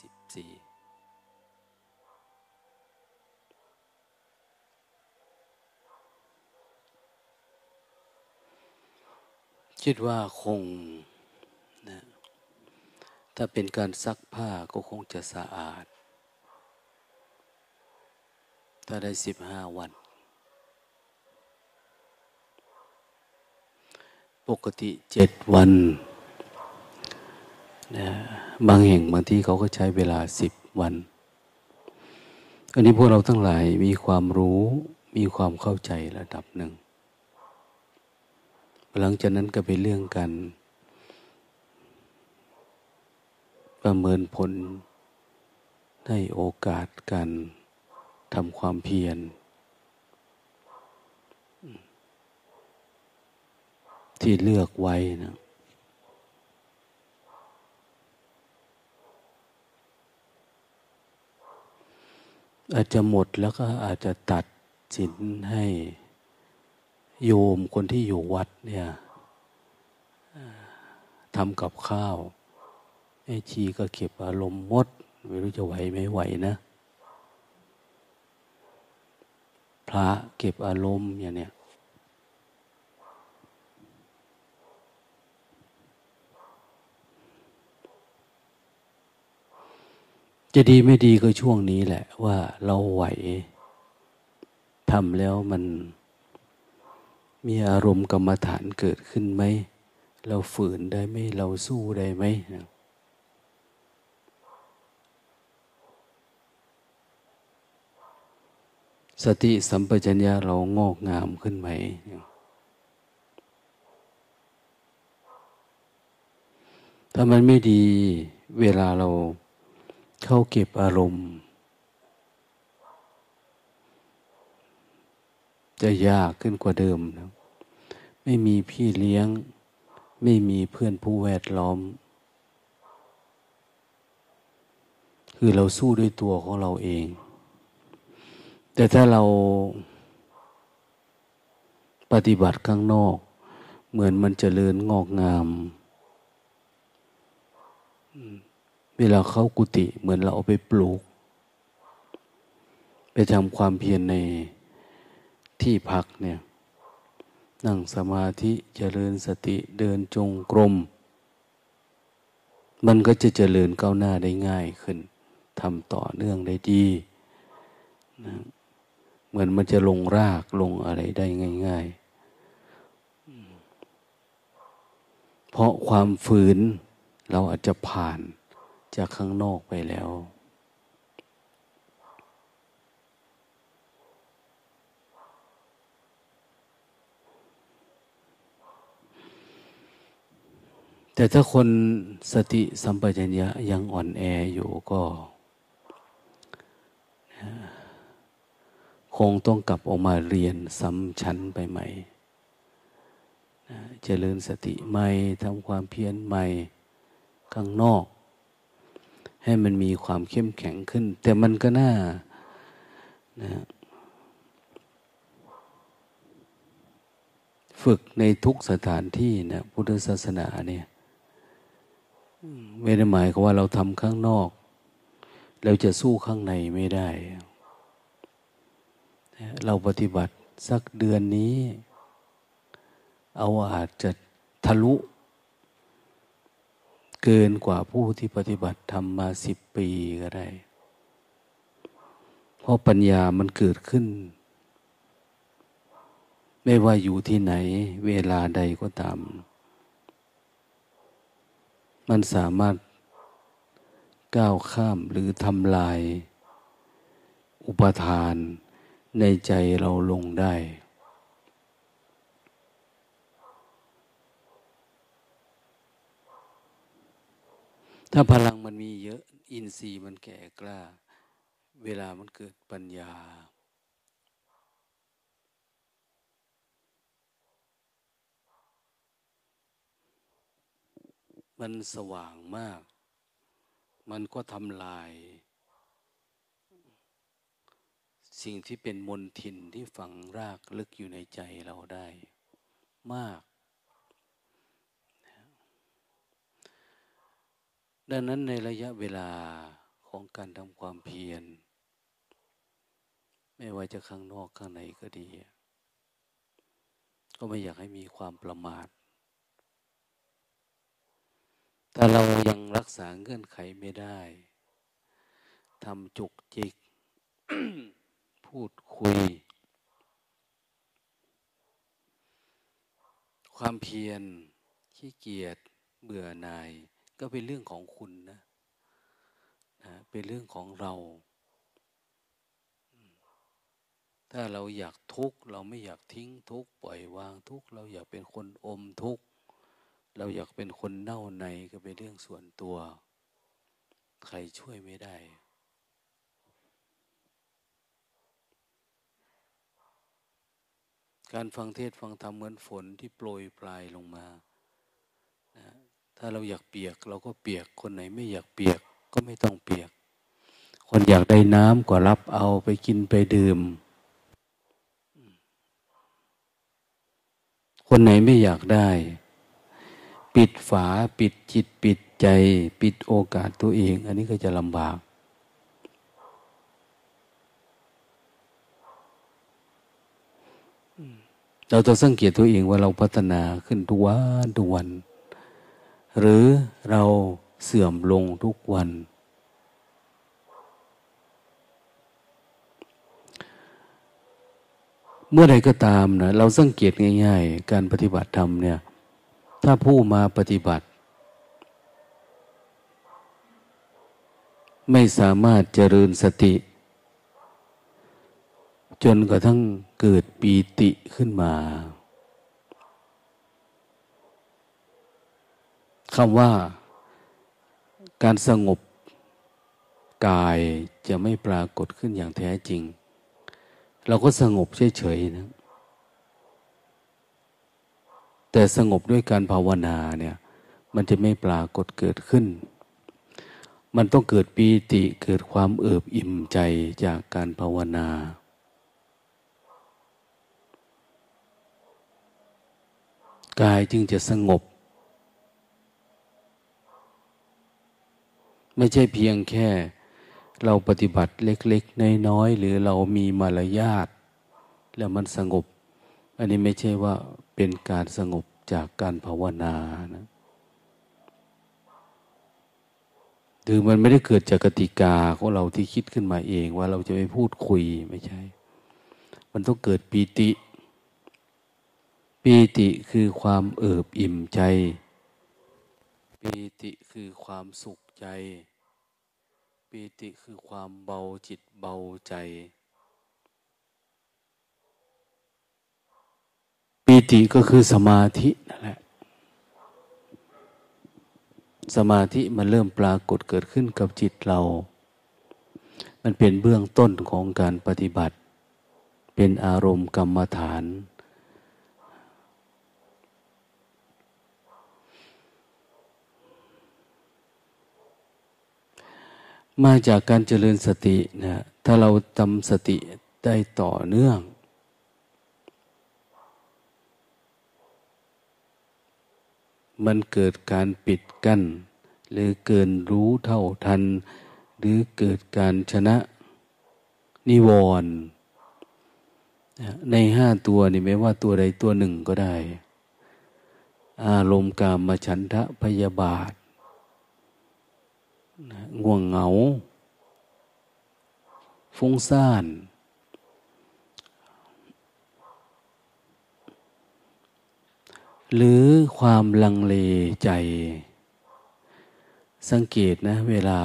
สิบสี่คิดว่าคงนะถ้าเป็นการซักผ้าก็คงจะสะอาด ถ้าได้สิบห้าวัน ปกติเจ็ดวัน นะบางแห่งบางที่เขาก็ใช้เวลาสิบวัน อันนี้พวกเราทั้งหลายมีความรู้มีความเข้าใจระดับหนึ่ง หลังจากนั้นก็เป็นเรื่องกัน ประเมินผลให้โอกาสการทำความเพียรที่เลือกไว้นะ อาจจะหมดแล้วก็อาจจะตัดสินให้โยมคนที่อยู่วัดเนี่ยทำกับข้าวไอ้ชีก็เก็บอารมณ์มด ไม่รู้จะไหวไม่ไหวนะ พระเก็บอารมณ์อย่างเนี้ย จะดีไม่ดีก็ช่วงนี้แหละ ว่าเราไหวทำแล้วมันมีอารมณ์กรรมฐานเกิดขึ้นไหม เราฝืนได้ไหม เราสู้ได้ไหมสติสัมปชัญญะเรางอกงามขึ้นไหม ถ้ามันไม่ดีเวลาเรา เข้าเก็บอารมณ์ จะยากขึ้นกว่าเดิมนะไม่มีพี่เลี้ยง ไม่มีเพื่อนผู้แวดล้อม คือเราสู้ด้วยตัวของเราเอง แต่ถ้าเราปฏิบัติข้างนอก เหมือนมันจเจริญงอกงาม เวลาเข้ากุฏิเหมือนเราเอาไปปลูก ไปทำความเพียรในที่พักเนี่ย นั่งสมาธิเจริญสติเดินจงกรม มันก็จะเจริญก้าวหน้าได้ง่ายขึ้นทำต่อเนื่องได้ดีนะเหมือนมันจะลงรากลงอะไรได้ง่าย ๆ เพราะความฝืนเราอาจจะผ่าน จากข้างนอกไปแล้ว แต่ถ้าคนสติสัมปชัญญะยังอ่อนแออยู่ก็คงต้องกลับออกมาเรียนซ้ำชั้นไปใหม่เจริญสติใหม่ทำความเพียรใหม่ข้างนอก ให้มันมีความเข้มแข็งขึ้น แต่มันก็น่านะฝึกในทุกสถานที่นะพุทธศาสนาเนี่ยไม่ได้หมายความว่าเราทำข้างนอก เราจะสู้ข้างในไม่ได้ เราปฏิบัติสักเดือนนี้ เอาอาจจะทะลุ เกินกว่าผู้ที่ปฏิบัติทำมาสิบปีก็ได้ เพราะปัญญามันเกิดขึ้น ไม่ว่าอยู่ที่ไหน เวลาใดก็ตาม มันสามารถก้าวข้ามหรือทำลาย อุปทานในใจเราลงได้ ถ้าพลังมันมีเยอะ อินทรีย์มันแก่กล้า เวลามันเกิดปัญญา มันสว่างมาก มันก็ทำลาย สิ่งที่เป็นมนทินที่ฝังรากลึกอยู่ในใจเราได้ มาก ดังนั้นในระยะเวลาของการทำความเพียร ไม่ว่าจะข้างนอกข้างในก็ดี ก็ไม่อยากให้มีความประมาท ถ้าเรายังรักษาเงื่อนไขไม่ได้ทำจุกจิก พูดคุย ความเพียรขี้เกียจเบื่อหน่าย ก็เป็นเรื่องของคุณนะนะเป็นเรื่องของเรา ถ้าเราอยากทุกข์เราไม่อยากทิ้งทุกข์ปล่อยวางทุกข์เราอยากเป็นคนอมทุกข์เราอยากเป็นคนเน่าในก็เป็นเรื่องส่วนตัว ใครช่วยไม่ได้การฟังเทศฟังธรรมเหมือนฝนที่โปรยปลายลงมาาเราอยากเปียก เราก็เปียก คนไหนไม่อยากเปียกก็ไม่ต้องเปียก คนอยากได้น้ำก็รับเอาไปกินไปดื่ม คนไหนไม่อยากได้ ปิดฝาปิดจิตปิดใจ ปิดโอกาสตัวเอง อันนี้ก็จะลำบากเราต้องสังเกตตัวเองว่าเราพัฒนาขึ้นทุกวันทุกวัน หรือเราเสื่อมลงทุกวัน เมื่อใดก็ตามนะเราสังเกตง่าย ๆ การปฏิบัติธรรมเนี่ยถ้าผู้มาปฏิบัติ ไม่สามารถเจริญสติ จนกระทั่งเกิดปีติขึ้นมา คำว่าการสงบกายจะไม่ปรากฏขึ้นอย่างแท้จริง เราก็สงบเฉยๆนะแต่สงบด้วยการภาวนาเนี่ยมันจะไม่ปรากฏเกิดขึ้น มันต้องเกิดปีติเกิดความเอิบอิ่มใจจากการภาวนา กายจึงจะสงบ ไม่ใช่เพียงแค่เราปฏิบัติเล็กๆ น้อยๆ หรือเรามีมารยาทแล้วมันสงบ อันนี้ไม่ใช่ว่าเป็นการสงบจากการภาวนานะหรือมันไม่ได้เกิดจากกติกาของเราที่คิดขึ้นมาเอง ว่าเราจะไปพูดคุยไม่ใช่ มันต้องเกิดปีติ ปีติคือความเอิบอิ่มใจ ปีติคือความสุข ใจ ปีติคือความเบาจิตเบาใจ ปีติก็คือสมาธินั่นแหละสมาธิมันเริ่มปรากฏเกิดขึ้นกับจิตเรา มันเป็นเบื้องต้นของการปฏิบัติ เป็นอารมณ์กรรมฐาน มาจากการเจริญสตินะถ้าเราทำสติได้ต่อเนื่อง มันเกิดการปิดกัน้นหรือเกินรู้เท่าทัน หรือเกิดการชนะนิวรณ์ในห้าตัวนี่ไม่ว่าตัวใดตัวหนึ่งก็ได้ อารมณ์กามมาฉันทะพยาบาท ง่วงเหงา ฟุ้งซ่าน หรือความลังเลใจ สังเกตนะ เวลา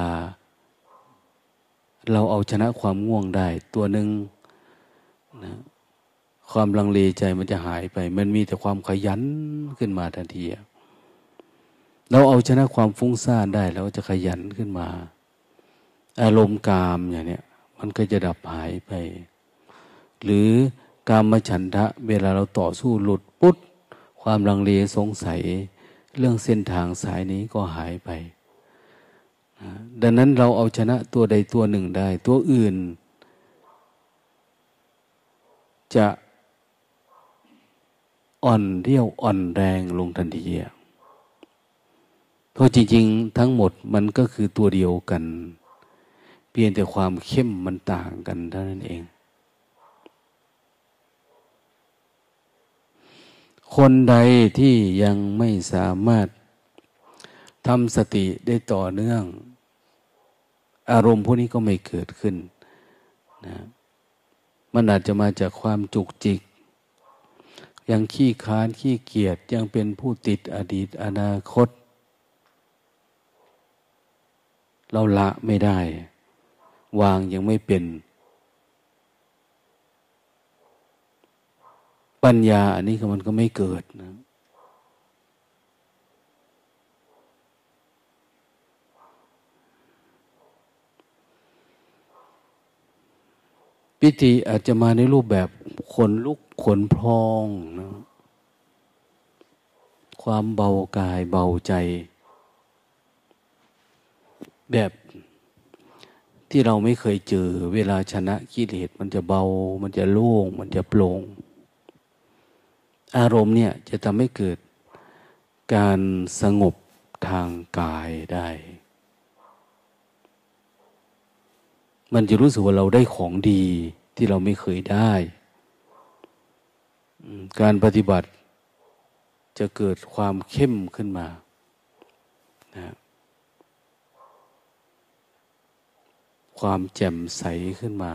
เราเอาชนะความง่วงได้ ตัวหนึ่งนะความลังเลใจมันจะหายไป มันมีแต่ความขยันขึ้นมาทันที เราเอาชนะความฟุ้งซ่านได้เราจะขยันขึ้นมา อารมณ์กามอย่างเนี้ยมันก็จะดับหายไป หรือกามฉันทะ เวลาเราต่อสู้หลุดปุ๊บความลังเลสงสัย เรื่องเส้นทางสายนี้ก็หายไปดังนั้นเราเอาชนะตัวใดตัวหนึ่งได้ ตัวอื่น จะอ่อนเรี่ยวอ่อนแรงลงทันที เพราะจริง ๆ ทั้งหมดมันก็คือตัวเดียวกัน เพียงแต่ความเข้มมันต่างกันเท่านั้นเอง คนใดที่ยังไม่สามารถทำสติได้ต่อเนื่อง อารมณ์พวกนี้ก็ไม่เกิดขึ้นนะมันอาจจะมาจากความจุกจิก ยังขี้ค้านขี้เกียจยังเป็นผู้ติดอดีตอนาคต เราละไม่ได้ วางยังไม่เป็น ปัญญาอันนี้ก็มันก็ไม่เกิดนะพิธีอาจจะมาในรูปแบบขนลุกขนพองนะความเบากายเบาใจ แบบที่เราไม่เคยเจอ เวลาชนะกิเลสมันจะเบา มันจะโล่ง มันจะโปร่ง อารมณ์เนี่ยจะทำให้เกิดการสงบทางกายได้ มันจะรู้สึกว่าเราได้ของดีที่เราไม่เคยได้ การปฏิบัติจะเกิดความเข้มขึ้นมานะ ความแจ่มใสขึ้นมา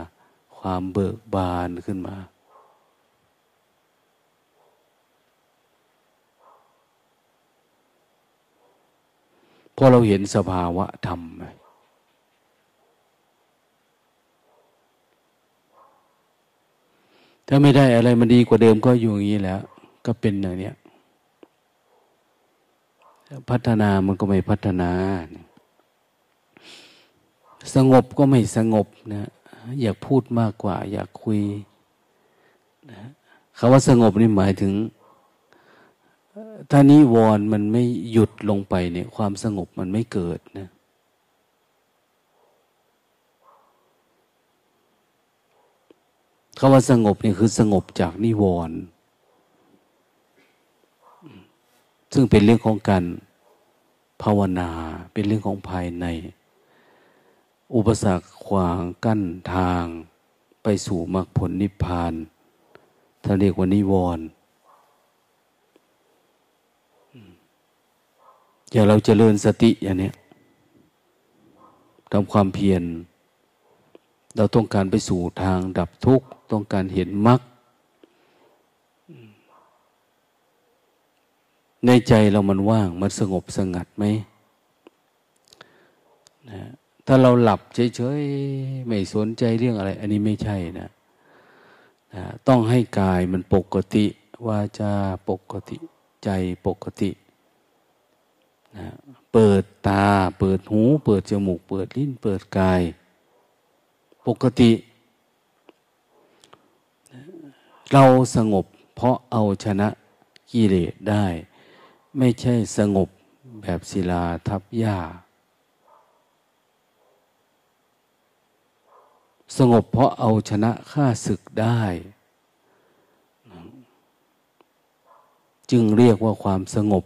ความเบิกบานขึ้นมา พอเราเห็นสภาวะธรรมถ้าไม่ได้อะไรมันดีกว่าเดิมก็อยู่อย่างนี้แล้ว ก็เป็นอย่างนี้พัฒนามันก็ไม่พัฒนา สงบก็ไม่สงบนะ อยากพูดมากกว่า อยากคุยนะคำว่าสงบนี่หมายถึง ถ้านิวรณ์มันไม่หยุดลงไปเนี่ย ความสงบมันไม่เกิดนะคำว่าสงบนี่คือสงบจากนิวรณ์ซึ่งเป็นเรื่องของการภาวนา เป็นเรื่องของภายใน อุปสรรคขวางกั้นทาง ไปสู่มรรคผลนิพพานถ้านเรียกว่านิวรณ์อย่าเราจเจริญสติอย่างนี้ทำความเพียรเราต้องการไปสู่ทางดับทุกข์ต้องการเห็นมรรคในใจเรามันว่าง มันสงบสงัดไหมนะ ถ้าเราหลับเฉยๆไม่สนใจเรื่องอะไร อันนี้ไม่ใช่นะนะ ต้องให้กายมันปกติวาจาปกติใจปกตินะเปิดตา เปิดหู เปิดจมูก เปิดลิ้น เปิดกาย ปกติ เราสงบเพราะเอาชนะกิเลสได้ ไม่ใช่สงบแบบศิลาทับหญ้า สงบเพราะเอาชนะข้าศึกได้ จึงเรียกว่าความสงบ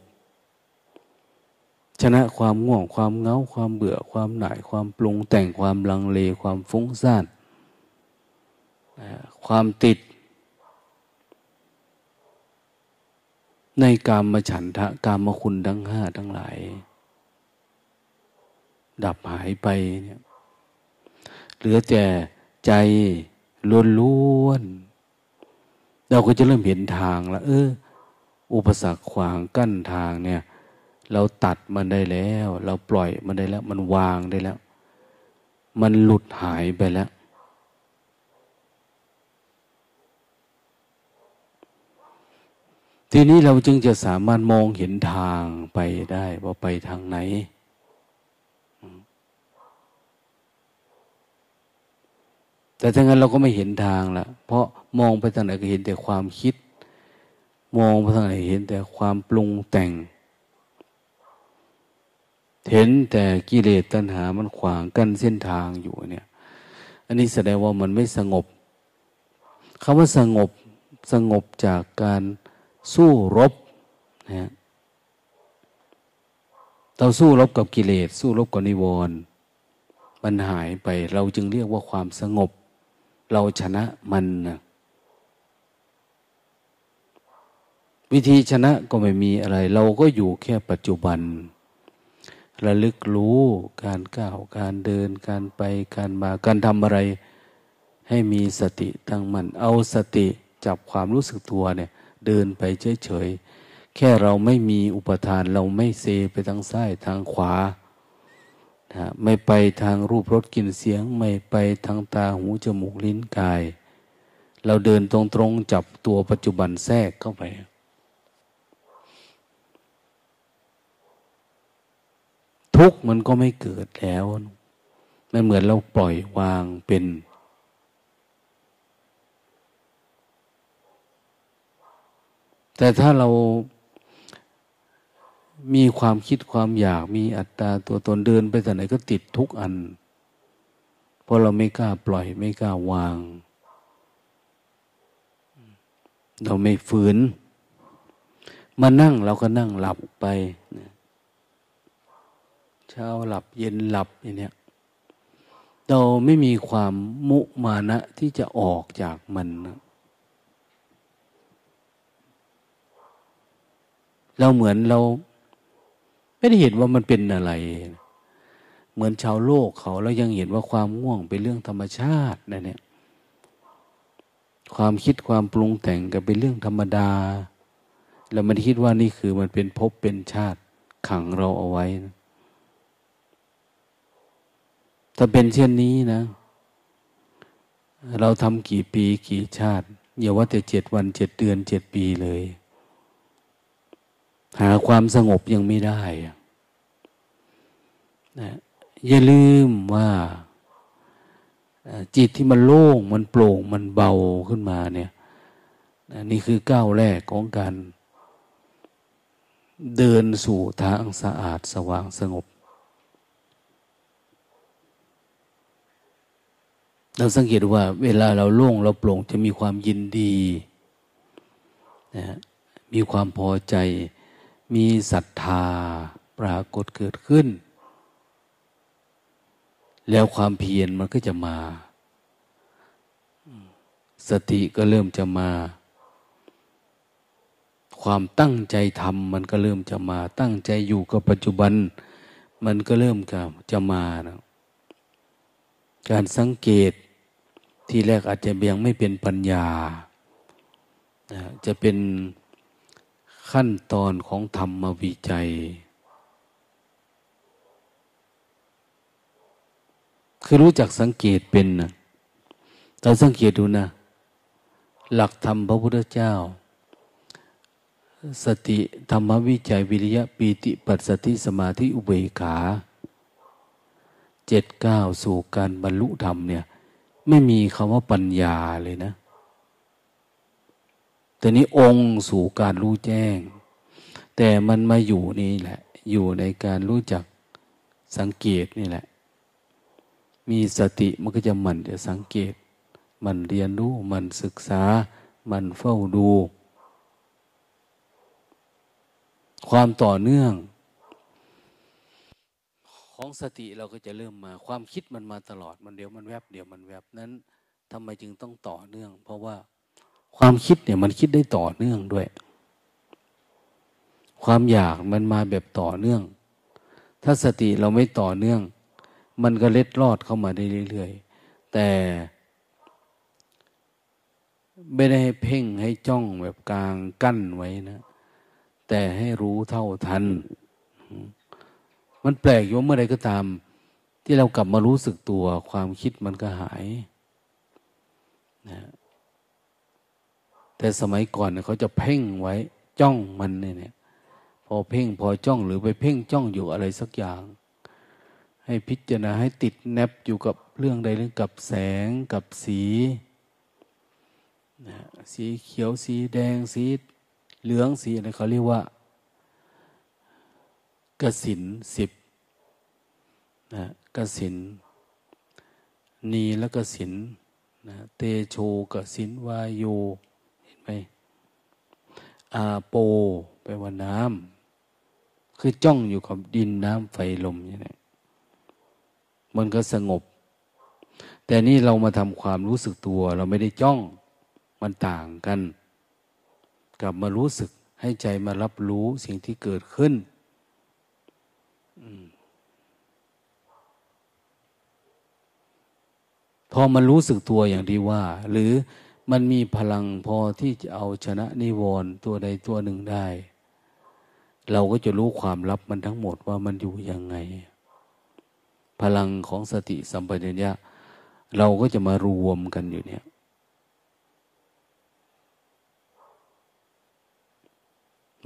ชนะความง่วงความเงาความเบื่อความหน่าย ความปรุงแต่งความลังเลความฟุ้งซ่านความติด ในกามมาฉันทะกามมาคุณทั้งห้าทั้งหลาย ดับหายไปเนี่ย เหลือแต่ใจล้วนๆเราก็จะเริ่มเห็นทางแล้วเออ อุปสรรคขวางกั้นทางเนี่ย เราตัดมันได้แล้ว เราปล่อยมันได้แล้ว มันวางได้แล้ว มันหลุดหายไปแล้ว ทีนี้เราจึงจะสามารถมองเห็นทางไปได้ว่าไปทางไหน แต่ถ้างั้นเราก็ไม่เห็นทางละเพราะมองไปทางไหนก็เห็นแต่ความคิด มองไปทางไหนเห็นแต่ความปรุงแต่ง เห็นแต่กิเลสตัณหามันขวางกั้นเส้นทางอยู่เนี่ย อันนี้แสดงว่ามันไม่สงบคำว่าสงบสงบจากการสู้รบนะเราสู้รบกับกิเลส สู้รบกับนิวรณ์มันหายไปเราจึงเรียกว่าความสงบ เราชนะมันนะวิธีชนะก็ไม่มีอะไร เราก็อยู่แค่ปัจจุบัน ระลึกรู้การก้าวการเดินการไปการมาการทำอะไร ให้มีสติตั้งมัน่นเอาสติจับความรู้สึกตัวเนี่ยเดินไปเฉยๆแค่เราไม่มีอุปทานเราไม่เซไปทางซ้ายทางขวา นะไม่ไปทางรูปรสกลิ่นเสียง ไม่ไปทางตาหูจมูกลิ้นกาย เราเดินตรงๆจับตัวปัจจุบันแทรกเข้าไป ทุกมันก็ไม่เกิดแล้วมันเหมือนเราปล่อยวางเป็นแต่ถ้าเรา มีความคิดความอยากมีอัตตาตัวตนเดินไปแต่ไหนก็ติดทุกอัน เพราะเราไม่กล้าปล่อยไม่กล้าวาง เราไม่ฝืน มานั่งเราก็นั่งหลับไปเช้าหลับเย็นหลับอย่างเนี้ยเราไม่มีความมุมานะที่จะออกจากมันนะเราเหมือนเรา ไม่ได้เห็นว่ามันเป็นอะไร เหมือนชาวโลกเขาเรายังเห็นว่าความง่วงเป็นเรื่องธรรมชาตินะเนี่ย ความคิดความปรุงแต่งก็เป็นเรื่องธรรมดา แล้วมันคิดว่านี่คือมันเป็นภพเป็นชาติขังเราเอาไว้นะถ้าเป็นเช่นนี้นะ เราทำกี่ปีกี่ชาติอย่าว่าแต่เจ็ดวันเจ็ดเดือนเจ็ดปีเลย หาความสงบยังไม่ได้ นะอย่าลืมว่าจิตที่มันโล่งมันโปร่งมันเบาขึ้นมาเนี่ยนี่คือก้าวแรกของการเดินสู่ทางสะอาดสว่างสงบ เราสังเกตว่า เวลาเราโล่งเราโปร่งจะมีความยินดีนะมีความพอใจ มีศรัทธาปรากฏเกิดขึ้น แล้วความเพียรมันก็จะมา สติก็เริ่มจะมา ความตั้งใจทำมันก็เริ่มจะมา ตั้งใจอยู่กับปัจจุบัน มันก็เริ่มจะมานะการสังเกตที่แรกอาจจะยังไม่เป็นปัญญา จะเป็นขั้นตอนของธรรมวิจัย คือรู้จักสังเกตเป็นนะเราสังเกตดูนะ หลักธรรมพระพุทธเจ้า สติธรรมวิจัยวิริยะปีติปัสสติสมาธิอุเบกขาเจ็ดเก้าสู่การบรรลุธรรมเนี่ย ไม่มีคำว่าปัญญาเลยนะ แต่นี้องค์สู่การรู้แจ้ง แต่มันมาอยู่นี่แหละ อยู่ในการรู้จักสังเกตนี่แหละ มีสติมันก็จะมันจะสังเกต มันเรียนรู้ มันศึกษา มันเฝ้าดู ความต่อเนื่อง ของสติเราก็จะเริ่มมา ความคิดมันมาตลอด มันเดี๋ยวมันแวบเดี๋ยวมันแวบนั้นทำไมจึงต้องต่อเนื่อง เพราะว่าความคิดเนี่ยมันคิดได้ต่อเนื่องด้วย ความอยากมันมาแบบต่อเนื่อง ถ้าสติเราไม่ต่อเนื่อง มันก็เล็ดลอดเข้ามาได้เรื่อยๆ แต่ไม่ได้ให้เพ่งให้จ้องแบบกลางกั้นไว้นะ แต่ให้รู้เท่าทัน มันแปลกอยู่เมื่อไรก็ตาม ที่เรากลับมารู้สึกตัวความคิดมันก็หายนะแต่สมัยก่อนเขาจะเพ่งไว้จ้องมันเนี่ยพอเพ่งพอจ้องหรือไปเพ่งจ้องอยู่อะไรสักอย่าง ให้พิจารณาให้ติดแนบอยู่กับเรื่องใดเรื่องกับแสงกับสีนะสีเขียวสีแดงสีเหลืองสีอะไรเขาเรียกว่ากสินสิบนะกสินนีและกสินนะเตโชกสินวายโยเห็นไหมอาโปแปว่าน้ำคือจ้องอยู่กับดินน้ำไฟลมอย่างนี้ มันก็สงบ แต่นี่เรามาทำความรู้สึกตัว เราไม่ได้จ้องมันต่างกัน กลับมารู้สึกให้ใจมารับรู้สิ่งที่เกิดขึ้นพอมันรู้สึกตัวอย่างที่ว่า หรือมันมีพลังพอที่จะเอาชนะนิวรณ์ตัวใดตัวหนึ่งได้ เราก็จะรู้ความลับมันทั้งหมดว่ามันอยู่ยังไง พลังของสติสัมปชัญญะเราก็จะมารวมกันอยู่เนี่ย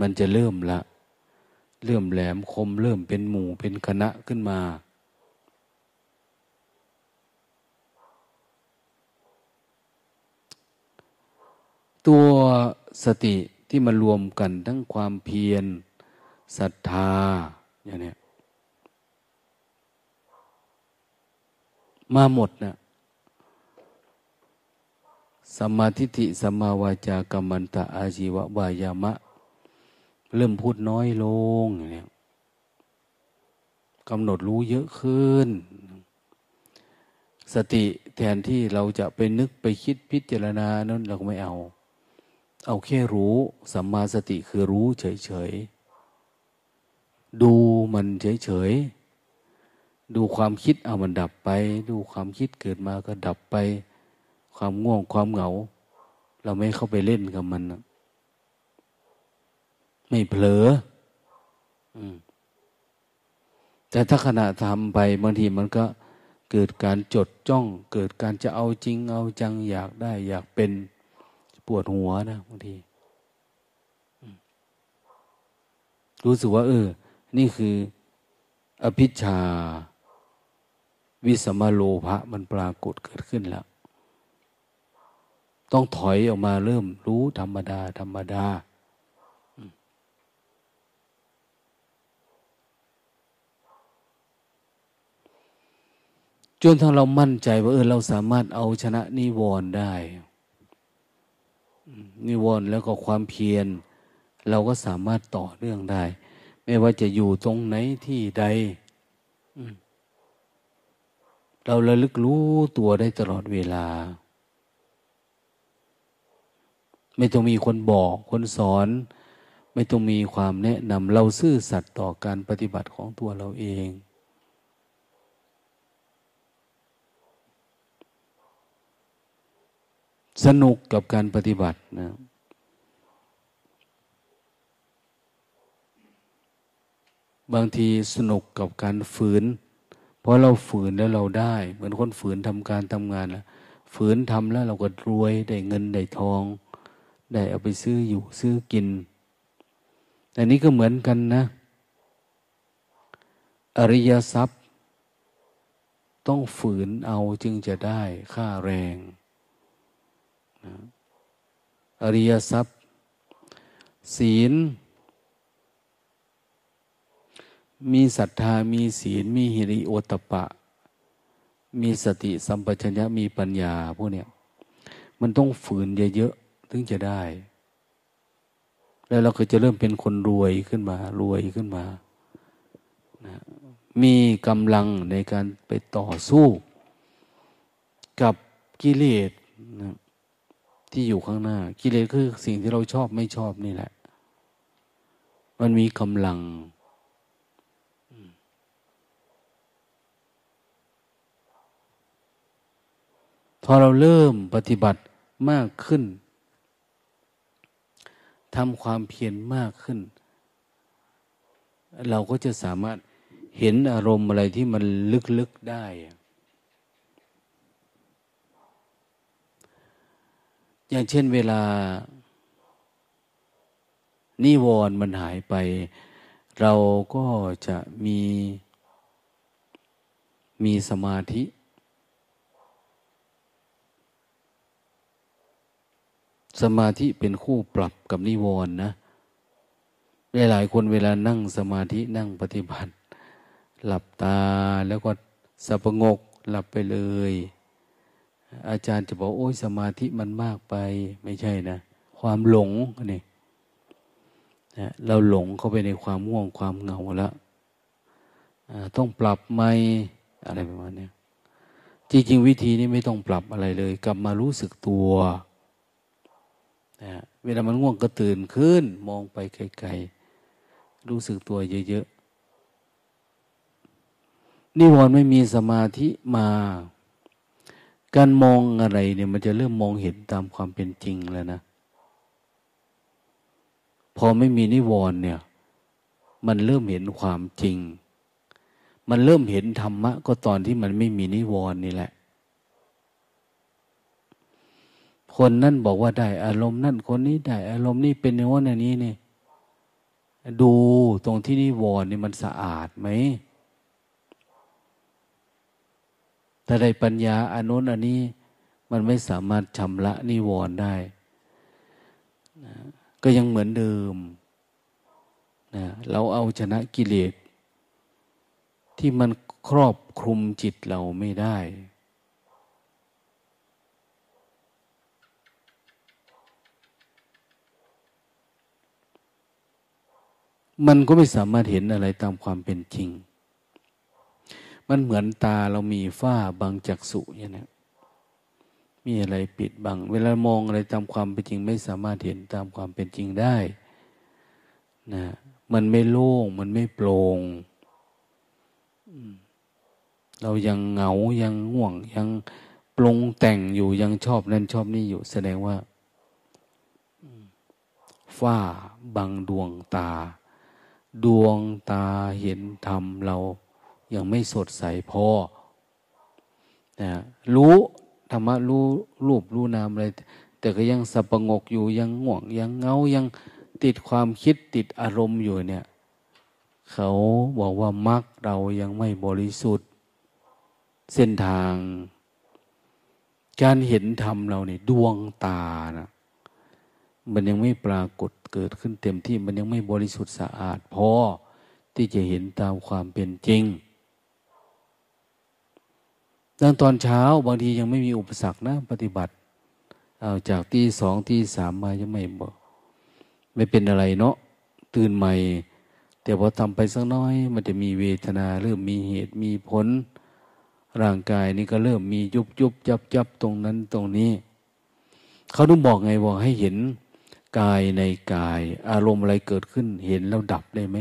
มันจะเริ่มละ เริ่มแหลมคม เริ่มเป็นหมู่เป็นคณะขึ้นมา ตัวสติที่มารวมกันทั้งความเพียรศรัทธาอย่างนี้ มาหมดนะสัมมาทิฏฐิสัมมาวาจากรรมันตะอาชีวะวายามะ เริ่มพูดน้อยลงอย่างนี้กำหนดรู้เยอะขึ้น สติแทนที่เราจะไปนึกไปคิดพิจารณานั้นเราไม่เอา เอาแค่รู้สัมมาสติคือรู้เฉยๆ ดูมันเฉยๆ ดูความคิดเอามันดับไป ดูความคิดเกิดมาก็ดับไป ความง่วงความเหงา เราไม่เข้าไปเล่นกับมันไม่เผลอแต่ถ้าขณะทำไปบางทีมันก็เกิดการจดจ้อง เกิดการจะเอาจริง เอาจังอยากได้ อยากเป็นปวดหัวนะบางทีรู้สึกว่า เออ นี่คือ อภิชา วิสมาโลภะมันปรากฏเกิดขึ้นแล้ว ต้องถอยออกมาเริ่มรู้ธรรมดา ธรรมดา จนทั้งเรามั่นใจว่าเออเราสามารถเอาชนะนิวรณ์ได้ นิวรณ์แล้วก็ความเพียร เราก็สามารถต่อเรื่องได้ ไม่ว่าจะอยู่ตรงไหนที่ใด เราระลึกรู้ตัวได้ตลอดเวลา ไม่ต้องมีคนบอกคนสอน ไม่ต้องมีความแนะนำเราซื่อสัตย์ต่อการปฏิบัติของตัวเราเองสนุกกับการปฏิบัตินะ บางทีสนุกกับการฝืน พราะเราฝืนแล้วเราได้ เหมือนคนฝืนทำการทำงานแล้วฝืนทำแล้วเราก็รวยได้เงินได้ทอง ได้เอาไปซื้ออยู่ซื้อกินแต่นี้ก็เหมือนกันนะ อริยทรัพย์ ต้องฝืนเอาจึงจะได้ค่าแรงอริยทรัพย์ ศีล มีศรัทธามีศีล มีหิริโอตปะ มีสติสัมปชัญญะมีปัญญาพวกเนี้ยมันต้องฝืนเยอะๆถึงจะได้ แล้วเราก็จะเริ่มเป็นคนรวยขึ้นมา รวยขึ้นมานะมีกำลังในการไปต่อสู้ กับกิเลสนะที่อยู่ข้างหน้า กิเลสคือสิ่งที่เราชอบไม่ชอบนี่แหละ มันมีกำลัง พอเราเริ่มปฏิบัติมากขึ้นทำความเพียรมากขึ้น เราก็จะสามารถเห็นอารมณ์อะไรที่มันลึกๆได้ อย่างเช่นเวลา นิวรณ์มันหายไป เราก็จะมีมีสมาธิ สมาธิเป็นคู่ปรับกับนิวรณ์นะหลายคนเวลานั่งสมาธินั่งปฏิบัติ หลับตาแล้วก็สับงกหลับไปเลย อาจารย์จะบอกโอ้ยสมาธิมันมากไปไม่ใช่นะ ความหลงนี่นะเราหลงเข้าไปในความง่วงความเหงาแล้วต้องปรับใหม่อะไรประมาณนี้จริงๆวิธีนี้ไม่ต้องปรับอะไรเลย กลับมารู้สึกตัว เวลามันง่วงก็ตื่นขึ้น มองไปไกลๆ รู้สึกตัวเยอะๆ นิวรณ์ไม่มีสมาธิมา การมองอะไรเนี่ยมันจะเริ่มมองเห็นตามความเป็นจริงแล้วนะ พอไม่มีนิวรณ์เนี่ย มันเริ่มเห็นความจริง มันเริ่มเห็นธรรมะ ก็ตอนที่มันไม่มีนิวรณ์นี่แหละ คนนั่นบอกว่าได้ อารมณ์นั่นคนนี้ได้ อารมณ์นี้เป็นอย่างนั้นอย่างนี้นี่ดูตรงที่นิวรณ์นี่มันสะอาดไหมถ้าได้ปัญญาอนุนอันนี้ มันไม่สามารถชำระนิวรณ์ได้นะก็ยังเหมือนเดิมนะเราเอาชนะกิเลสที่มันครอบคลุมจิตเราไม่ได้ มันก็ไม่สามารถเห็นอะไรตามความเป็นจริง มันเหมือนตาเรามีฝ้าบางจักษุอย่างนี้มีอะไรปิดบัง เวลามองอะไรตามความเป็นจริง ไม่สามารถเห็นตามความเป็นจริงได้นะมันไม่โล่ง มันไม่โปร่งเรายังเหงายังห่วง ยังปรุงแต่งอยู่ยังชอบนั่นชอบนี่อยู่ แสดงว่าฝ้าบังดวงตา ดวงตาเห็นธรรมเรายังไม่สดใสพอนะรู้ธรรมะรู้รูปรู้นามอะไรแต่ก็ยังสับประงกอยู่ยังง่วงยังเงายังติดความคิดติดอารมณ์อยู่เนี่ย เขาบอกว่ามรรคเรายังไม่บริสุทธิ์ เส้นทาง การเห็นธรรมเราเนี่ยดวงตานะมันยังไม่ปรากฏ เกิดขึ้นเต็มที่มันยังไม่บริสุทธิ์สะอาดพอที่จะเห็นตามความเป็นจริงดังตอนเช้าบางทียังไม่มีอุปสรรคนะปฏิบัติเอาจากตีสองตีสามมายังไม่บอกไม่เป็นอะไรเนาะตื่นใหม่ แต่พอทำไปสักน้อย มันจะมีเวทนา เริ่มมีเหตุมีผล ร่างกายนี่ก็เริ่มมียุบยุบยับยับตรงนั้นตรงนี้ เขาต้องบอกไงบอกให้เห็น กายในกาย อารมณ์อะไรเกิดขึ้น เห็นแล้วดับได้ไหม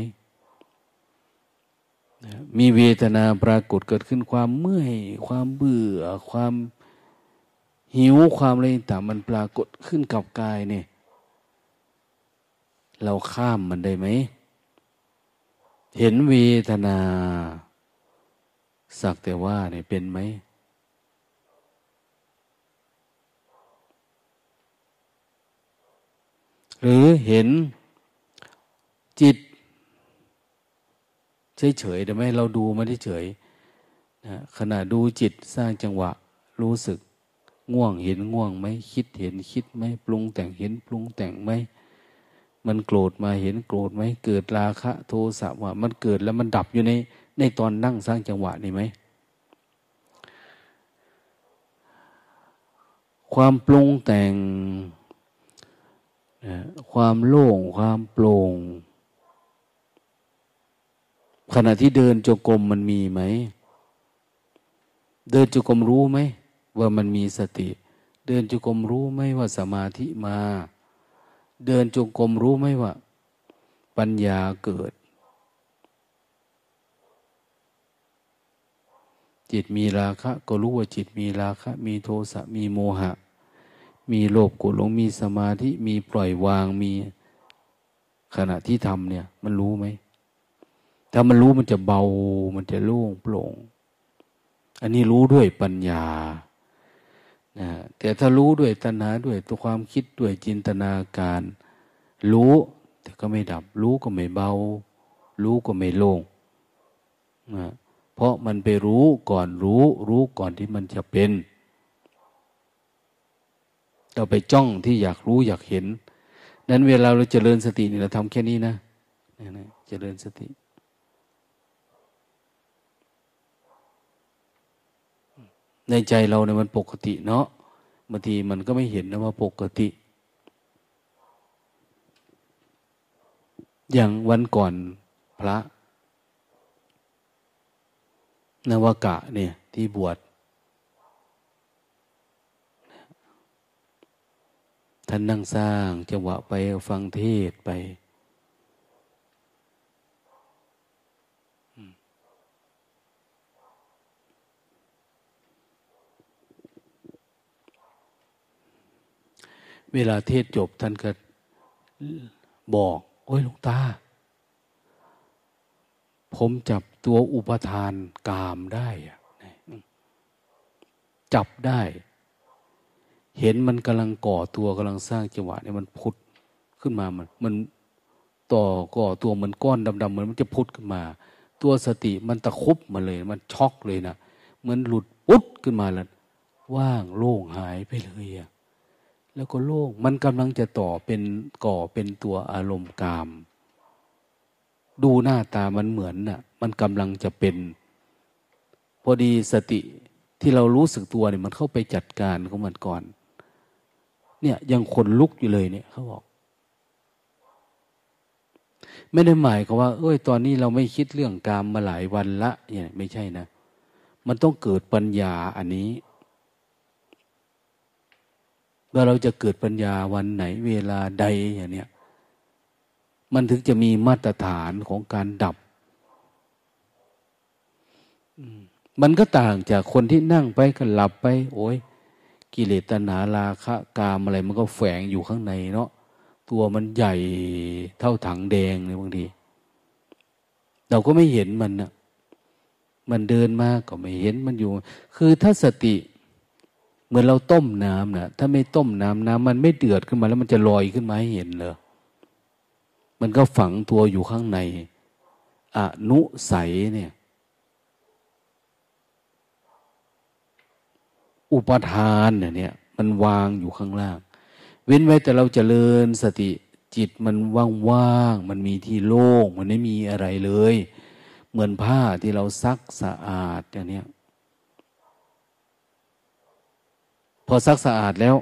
มีเวทนาปรากฏเกิดขึ้นความเมื่อย ความเบื่อ ความหิวความอะไรต่างมันปรากฏขึ้นกับกายเนี่ย เราข้ามมันได้ไหม เห็นเวทนา สักแต่ว่าเนี่ยเป็นไหม หรือเห็นจิต เฉยๆแต่ไหมเราดูมันเฉยนะขณะดูจิตสร้างจังหวะรู้สึกง่วงเห็นง่วงไหมคิดเห็นคิดไหมปรุงแต่งเห็นปรุงแต่งไหมมันโกรธมาเห็นโกรธไหมเกิดราคะ โทสะว่า มันเกิดแล้วมันดับอยู่ในในตอนนั่งสร้างจังหวะนี่ไหมความปรุงแต่ง ความโล่งความโปร่ง ขณะที่เดินจงกรมมันมีไหม เดินจงกรมรู้ไหม ว่ามันมีสติ เดินจงกรมรู้ไหมว่าสมาธิมา เดินจงกรมรู้ไหมว่า ปัญญาเกิด จิตมีราคะ ก็รู้ว่าจิตมีราคะ มีโทสะมีโมหะ มีโลภกุหลงมีสมาธิมีปล่อยวางมีขณะที่ทำเนี่ย มันรู้ไหมถ้ามันรู้มันจะเบา มันจะโล่งโปร่ง อันนี้รู้ด้วยปัญญานะแต่ถ้ารู้ด้วยตัณหาด้วยตัวความคิดด้วยจินตนาการ รู้แต่ก็ไม่ดับ รู้ก็ไม่เบา รู้ก็ไม่โล่งนะเพราะมันไปรู้ก่อนรู้ รู้ก่อนที่มันจะเป็น เราไปจ้องที่อยากรู้อยากเห็นนั้นเวลาเราเจริญสตินี่เราทำแค่นี้นะนะเจริญสติ ในใจเราเนี่ยมันปกติเนาะบางทีมันก็ไม่เห็นนะว่าปกติ อย่างวันก่อนพระนวากะเนี่ยที่บวช ท่านนั่งสร้างจังหวะไปฟังเทศไปเวลาเทศจบท่านก็บอก โอ้ยหลวงตา ผมจับตัวอุปทานกามได้ จับได้ เห็นมันกำลังก่อตัวกำลังสร้างจังหวะเนี่ยมันพุดขึ้นมามัน มันต่อก่อตัวเหมือนก้อนดำๆเหมือนมันจะพุดขึ้นมา ตัวสติมันตะคุบมาเลย มันช็อกเลยนะเหมือนหลุดปุ๊ดขึ้นมาแล้วว่างโล่งหายไปเลยอะแล้วก็โล่งมันกำลังจะต่อเป็นก่อเป็นตัวอารมณ์กาม ดูหน้าตามันเหมือนน่ะ มันกำลังจะเป็น พอดีสติที่เรารู้สึกตัวเนี่ยมันเข้าไปจัดการของมันก่อน เนี่ยยังคนลุกอยู่เลยเนี่ยเขาบอก ไม่ได้หมายก็ว่า เอ้ย ตอนนี้เราไม่คิดเรื่องกามมาหลายวันละเนี่ยไม่ใช่นะ มันต้องเกิดปัญญาอันนี้ว่าเราจะเกิดปัญญาวันไหนเวลาใดอย่างเนี้ยมันถึงจะมีมาตรฐานของการดับ มันก็ต่างจากคนที่นั่งไปก็หลับไป โอ้ย กิเลสตนาราคะกามอะไรมันก็แฝงอยู่ข้างในเนาะตัวมันใหญ่เท่าถังแดงเลยบางที เราก็ไม่เห็นมันนะมันเดินมาก็ไม่เห็นมันอยู่ คือถ้าสติเหมือนเราต้มน้ำนะถ้าไม่ต้มน้ำน้ำมันไม่เดือดขึ้นมา แล้วมันจะลอยขึ้นมาให้เห็นเลยมันก็ฝังตัวอยู่ข้างในอนุใสเนี่ย อุปทานเนี่ยมันวางอยู่ข้างล่าง เว้นไว้แต่เราจเจริญสติจิตมันว่างๆมันมีที่โล่งมันไม่มีอะไรเลย เหมือนผ้าที่เราซักสะอาดอย่างนี้พอซักสะอาดแล้ว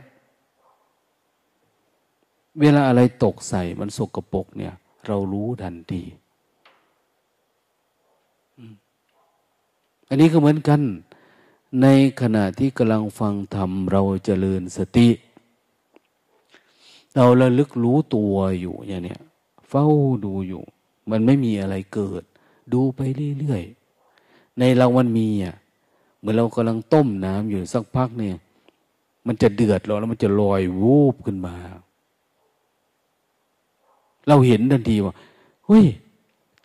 เวลาอะไรตกใส่มันสกปรกเนี่ย เรารู้ทันทีอันนี้ก็เหมือนกัน ในขณะที่กำลังฟังธรรมเราเจริญสติ เราระลึกรู้ตัวอยู่อย่างเนี้ยเฝ้าดูอยู่ มันไม่มีอะไรเกิด ดูไปเรื่อยๆ ในเรามันมีอะเหมือนเรากำลังต้มน้ำอยู่สักพักเนี่ย มันจะเดือดแล้วแล้วมันจะลอยวูบขึ้นมา เราเห็นทันทีว่าเฮ้ย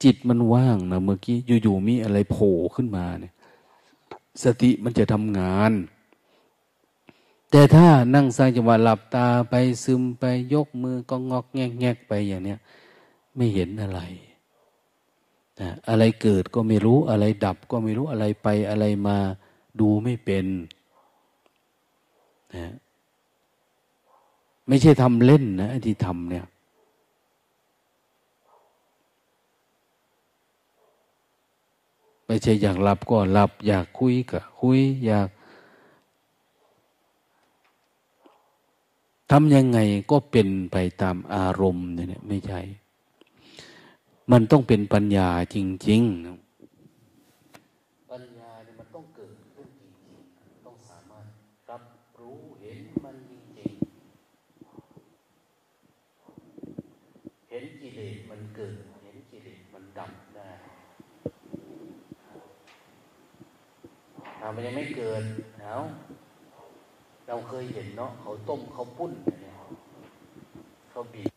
จิตมันว่างนะเมื่อกี้อยู่ๆมีอะไรโผล่ขึ้นมาเนี่ย สติมันจะทำงาน แต่ถ้านั่งสร้างจังหวะหลับตาไปซึมไปยกมือก็งอกแงกแงกไปอย่างเนี้ยไม่เห็นอะไรนะอะไรเกิดก็ไม่รู้อะไรดับก็ไม่รู้อะไรไปอะไรมาดูไม่เป็นนะไม่ใช่ทำเล่นนะที่ทำเนี่ย ไม่ใช่อยากหลับก็หลับ อยากคุยก็คุย อยากทำยังไงก็เป็นไปตามอารมณ์เนี่ยไม่ใช่ มันต้องเป็นปัญญาจริง ๆปัญญาเนี่ยมันต้องเกิดขึ้นจริงๆต้องสามารถรับรู้เห็นมันจริงๆเห็นกิเลสมันเกิด มันยังไม่เกิดเอาเราเคยเห็นเนาะเขาต้มเขาปุ้นเนี่ยเขาบีบ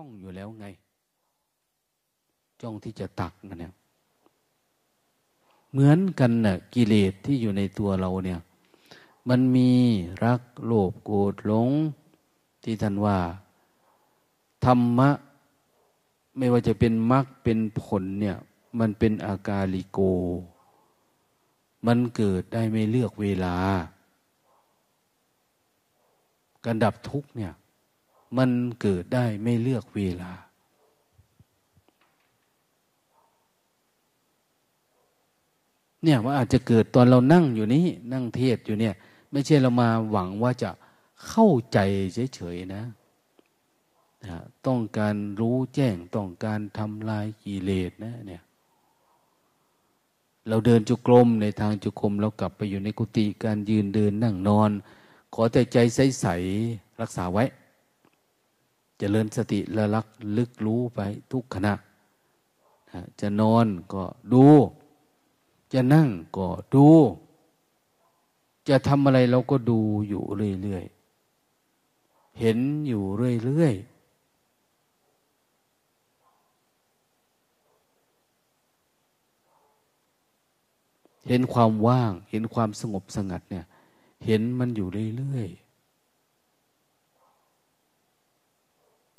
จ้องอยู่แล้วไง จ้องที่จะตักนั่นเนี่ยเหมือนกันน่ะกิเลสที่อยู่ในตัวเราเนี่ย มันมีรักโลภโกรธหลง ที่ท่านว่า ธรรมะ ไม่ว่าจะเป็นมรรคเป็นผลเนี่ย มันเป็นอากาลิโก มันเกิดได้ไม่เลือกเวลา การดับทุกเนี่ย มันเกิดได้ไม่เลือกเวลา เนี่ยว่าอาจจะเกิดตอนเรานั่งอยู่นี้ นั่งเทศอยู่เนี่ย ไม่ใช่เรามาหวังว่าจะเข้าใจเฉยๆนะนะต้องการรู้แจ้งต้องการทำลายกิเลสนะเนี่ยเราเดินจุกรมในทางจุกรมเรากลับไปอยู่ในกุฏิการยืนเดินนั่งนอน ขอแต่ใจใสๆรักษาไว้ เจริญสติระลักลึกรู้ไปทุกขณะ จะนอนก็ดู จะนั่งก็ดู จะทำอะไรเราก็ดูอยู่เรื่อยๆ เห็นอยู่เรื่อยๆเห็นความว่าง เห็นความสงบสงัดเนี่ย เห็นมันอยู่เรื่อยๆ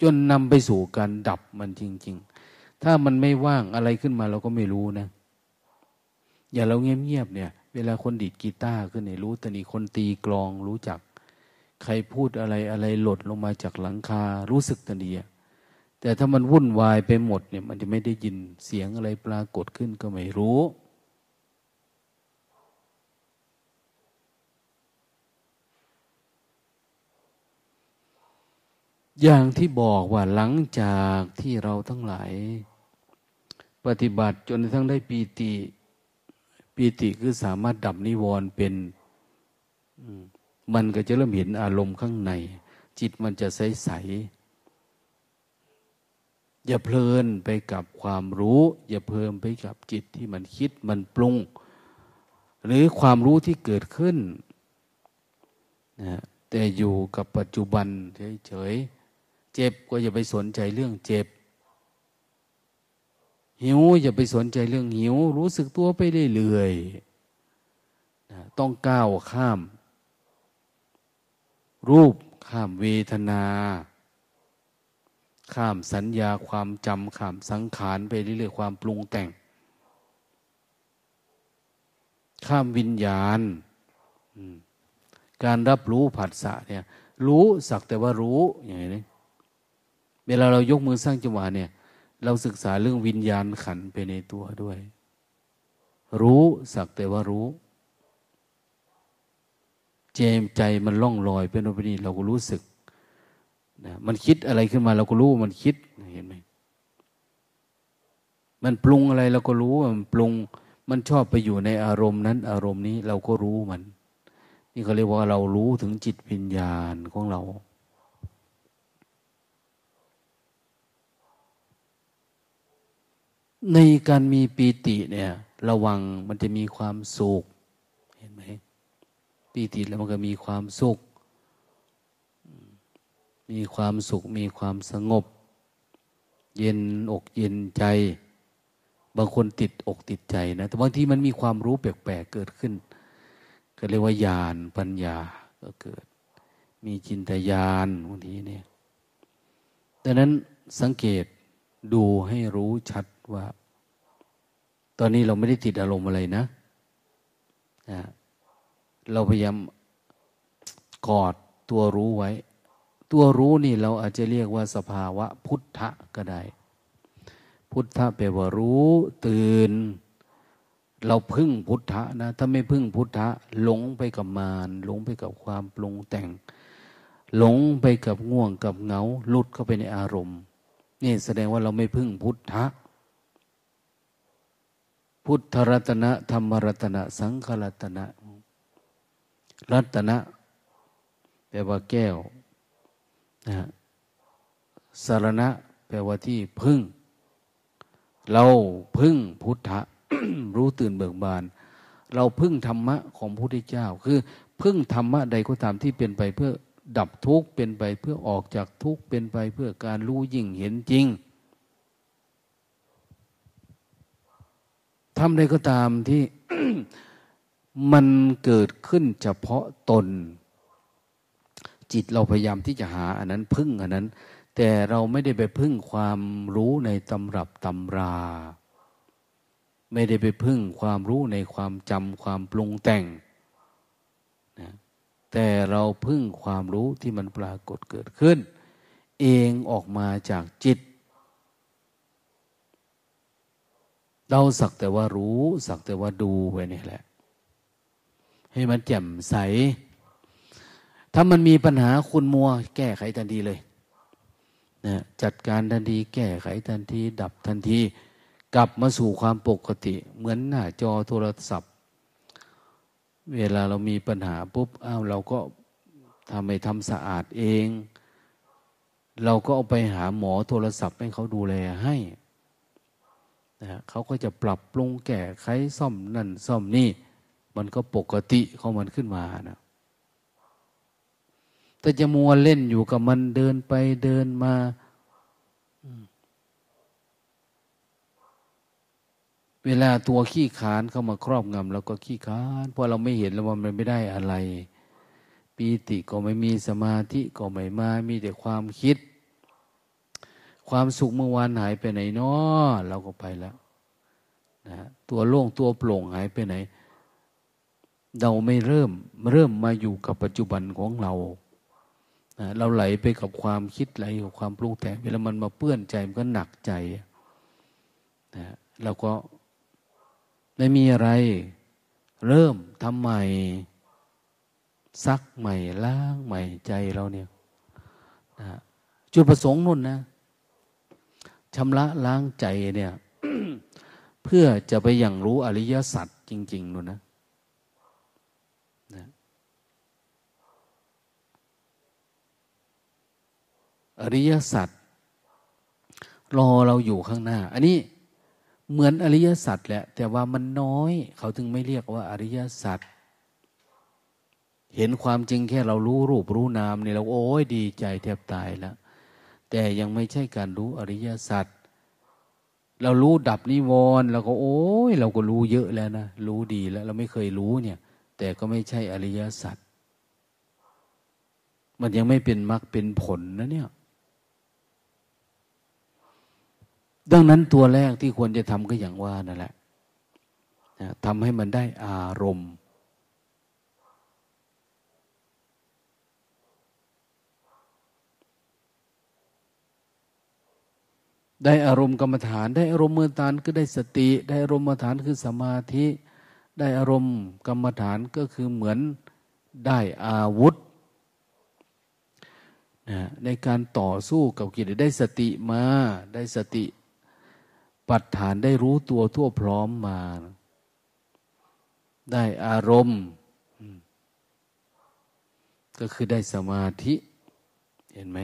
จนนำไปสู่การดับมันจริง ๆ ถ้ามันไม่ว่างอะไรขึ้นมาเราก็ไม่รู้นะ อย่าเราเงียบๆเนี่ย เวลาคนดีดกีตาร์ขึ้นเนี่ยรู้แต่นี่คนตีกลองรู้จัก ใครพูดอะไรอะไรหล่นลงมาจากหลังคารู้สึกตันดีแต่ถ้ามันวุ่นวายไปหมดเนี่ย มันจะไม่ได้ยินเสียงอะไรปรากฏขึ้นก็ไม่รู้ อย่างที่บอกว่าหลังจากที่เราทั้งหลาย ปฏิบัติจนทั้งได้ปีติปีติคือสามารถดับนิวรณ์เป็นมันก็จะเริ่มเห็นอารมณ์ข้างใน จิตมันจะใสใสอย่าเพลินไปกับความรู้ อย่าเพลินไปกับจิตที่มันคิดมันปรุง หรือความรู้ที่เกิดขึ้นนะแต่อยู่กับปัจจุบันเฉยๆ เจ็บก็อย่าไปสนใจเรื่องเจ็บ หิวอย่าไปสนใจเรื่องหิว รู้สึกตัวไปเรื่อยๆต้องก้าวข้าม รูปข้ามเวทนา ข้ามสัญญาความจำข้ามสังขารไปเรื่อยๆความปรุงแต่ง ข้ามวิญญาณ การรับรู้ผัสสะเนี่ยรู้สักแต่ว่ารู้อย่างนี้ เวลาเรายกมือสร้างจังหวะเนี่ย เราศึกษาเรื่องวิญญาณขันไปในตัวด้วย รู้สักแต่ว่ารู้ เจมใจมันล่องลอยเป็นโอปนีเราก็รู้สึกนะมันคิดอะไรขึ้นมาเราก็รู้มันคิดเห็นไหมมันปรุงอะไรเราก็รู้มันปรุง มันชอบไปอยู่ในอารมณ์นั้น อารมณ์นี้เราก็รู้มัน นี่เขาเรียกว่าเรารู้ถึงจิตวิญญาณของเรา ในการมีปีติเนี่ย ระวังมันจะมีความสุขเห็นไหมปีติแล้วมันก็มีความสุข มีความสุข มีความสงบ เย็นอกเย็นใจ บางคนติดอกติดใจนะ แต่บางทีมันมีความรู้แปลกๆเกิดขึ้น ก็เรียกว่าญาณปัญญาก็เกิด มีจินตญาณบางทีเนี่ยดังนั้นสังเกตดูให้รู้ชัด ว่า ตอนนี้เราไม่ได้ติดอารมณ์อะไรนะนะเราพยายามกอดตัวรู้ไว้ ตัวรู้นี่เราอาจจะเรียกว่าสภาวะพุทธะก็ได้ พุทธะแปลว่ารู้ตื่น เราพึ่งพุทธะนะ ถ้าไม่พึ่งพุทธะหลงไปกับมารหลงไปกับความปรุงแต่ง หลงไปกับง่วงกับเหงาลุดเข้าไปในอารมณ์นี่แสดงว่าเราไม่พึ่งพุทธะ พุทธรัตนะธรรมรัตนะสังฆรัตนะรัตนะแปลว่าแก้วนะสารณะ แปลว่าที่พึ่ง เราพึ่งพุทธะรู้ตื่นเบิกบาน เราพึ่งธรรมะของพระพุทธเจ้า คือพึ่งธรรมะใดก็ตามที่เป็นไปเพื่อดับทุกข์เป็นไปเพื่อออกจากทุกข์เป็นไปเพื่อการรู้ยิ่งเห็นจริง ทำใดก็ตามที่มันเกิดขึ้นเฉพาะตน จิตเราพยายามที่จะหาอันนั้นพึ่งอันนั้น แต่เราไม่ได้ไปพึ่งความรู้ในตำรับตำรา ไม่ได้ไปพึ่งความรู้ในความจำความปรุงแต่งนะแต่เราพึ่งความรู้ที่มันปรากฏเกิดขึ้น เองออกมาจากจิต เราสักแต่ว่ารู้ สักแต่ว่าดูไปนี่แหละ ให้มันแจ่มใส ถ้ามันมีปัญหาคุณมัว แก้ไขทันทีเลยนะจัดการทันที แก้ไขทันที ดับทันที กลับมาสู่ความปกติ เหมือนหน้าจอโทรศัพท์ เวลาเรามีปัญหาปุ๊บอ้าวเราก็ทำให้ทำสะอาดเอง เราก็เอาไปหาหมอโทรศัพท์ให้เขาดูแลให้ นะเขาก็จะปรับปรุงแก้ไขซ่อมนั่นซ่อมนี่ มันก็ปกติของมันขึ้นมานะแต่จะมัวเล่นอยู่กับมันเดินไปเดินมาเวลาตัวขี้ขานเข้ามาครอบงำเราก็ขี้ขานเพราะเราไม่เห็นแล้วว่ามันไม่ได้อะไรปีติก็ไม่มีสมาธิก็ไม่มา มีแต่ความคิด ความสุขเมื่อวานหายไปไหนเนาะเราก็ไปแล้วนะตัวโล่งตัวโปร่งหายไปไหน เราไม่เริ่มเริ่มมาอยู่กับปัจจุบันของเราเราไหลไปกับความคิดไหลกับความปรุงแต่งเวลามันมาเปื้อนใจมันก็หนักใจนะเราก็ไม่มีอะไร เริ่มทำใหม่ซักใหม่ล้างใหม่ใจเราเนี่ยนะจุดประสงค์นุ่นนะ ชำระล้างใจเนี่ยเพื่อจะไปอย่างรู้อริยสัจจริงๆนู่นนะอริยสัจรอเราอยู่ข้างหน้า อันนี้เหมือนอริยสัจแหละ แต่ว่ามันน้อย เขาถึงไม่เรียกว่าอริยสัจเห็นความจริงแค่เรารู้รูปรู้นามเนี่ยเราโอ้ยดีใจแทบตายแล้ว แต่ยังไม่ใช่การรู้อริยสัจเรารู้ดับนิวรณ์เราก็โอ้ยเราก็รู้เยอะแล้วนะรู้ดีแล้ว เราไม่เคยรู้เนี่ย แต่ก็ไม่ใช่อริยสัจมันยังไม่เป็นมรรคเป็นผลนะเนี่ย ดังนั้นตัวแรกที่ควรจะทำก็อย่างว่านั่นแหละทำให้มันได้อารมณ์ ได้อารมณ์กรรมฐาน ได้อารมณ์มือฐานก็ได้สติ ได้อารมณ์มฐานคือสมาธิ ได้อารมณ์กรรมฐานก็คือเหมือนได้อาวุธในการต่อสู้กับกิเลสได้สติมา ได้สติ ปัฏฐานได้รู้ตัวทั่วพร้อมมา ได้อารมณ์ ก็คือได้สมาธิ เห็นไหม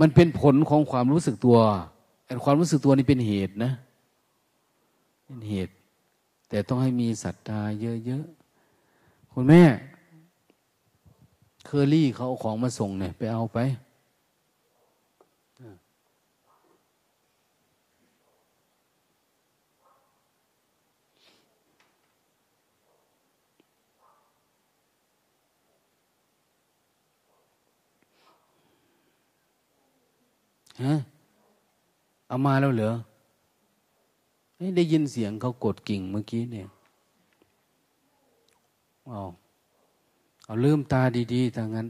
มันเป็นผลของความรู้สึกตัวความรู้สึกตัวนี่เป็นเหตุนะ เป็นเหตุ แต่ต้องให้มีศรัทธาเยอะๆคุณแม่ เคอรี่เขาเอาของมาส่งเนี่ย ไปเอาไป ฮะเอามาแล้วเหรอได้ยินเสียงเขากดกิ่งเมื่อกี้เนี่ยเอาเอาลืมตาดีๆทางนั้น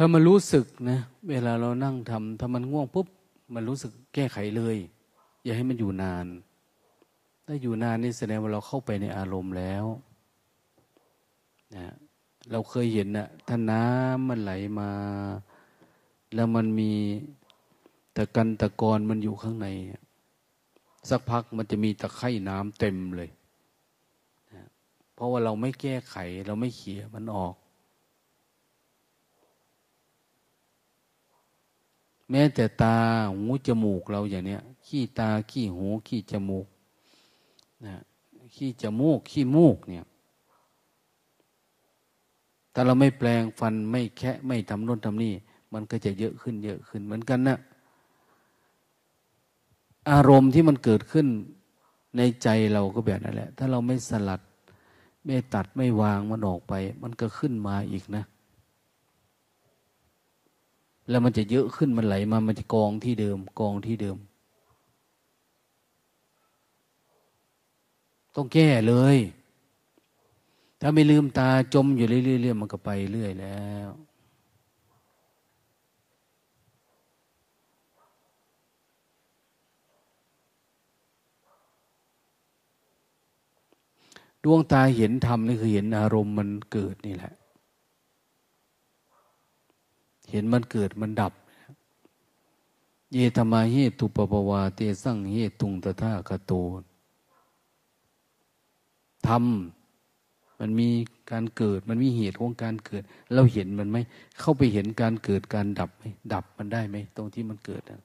ถ้ามันรู้สึกนะเวลาเรานั่งทำถ้ามันง่วงปุ๊บมันรู้สึกแก้ไขเลย อย่าให้มันอยู่นาน ถ้าอยู่นานนี่แสดงว่าเราเข้าไปในอารมณ์แล้วนะเราเคยเห็นนะถ้าน้ำมันไหลมา แล้วมันมีตะกันตะกอนมันอยู่ข้างใน สักพักมันจะมีตะไคร่น้ำเต็มเลยนะเพราะว่าเราไม่แก้ไข เราไม่เขี่ยมันออก แม้แต่ตาหูจมูกเราอย่างเนี้ยขี้ตาขี้หูขี้จมูกนะขี้จมูกขี้มูกเนี่ยถ้าเราไม่แปลงฟันไม่แคะไม่ทำน่นทำนี่ มันก็จะเยอะขึ้นเยอะขึ้นเหมือนกันนะอารมณ์ที่มันเกิดขึ้นในใจเราก็แบบนั้นแหละ ถ้าเราไม่สลัด ไม่ตัดไม่วางมันออกไป มันก็ขึ้นมาอีกนะ แล้วมันจะเยอะขึ้นมันไหลมา มันจะกองที่เดิม กองที่เดิม ต้องแก้เลย ถ้าไม่ลืมตาจมอยู่เรื่อยๆมันก็ไปเรื่อยแล้วดวงตาเห็นธรรมนี่คือเห็นอารมณ์มันเกิดนี่แหละ เห็นมันเกิดมันดับ เยธมาเหตุปปวาเตสั่งเหตุตุงตถาคโตธรรมมันมีการเกิด มันมีเหตุของการเกิด เราเห็นมันไหม เข้าไปเห็นการเกิดการดับไหมดับมันได้ไหมตรงที่มันเกิดนะ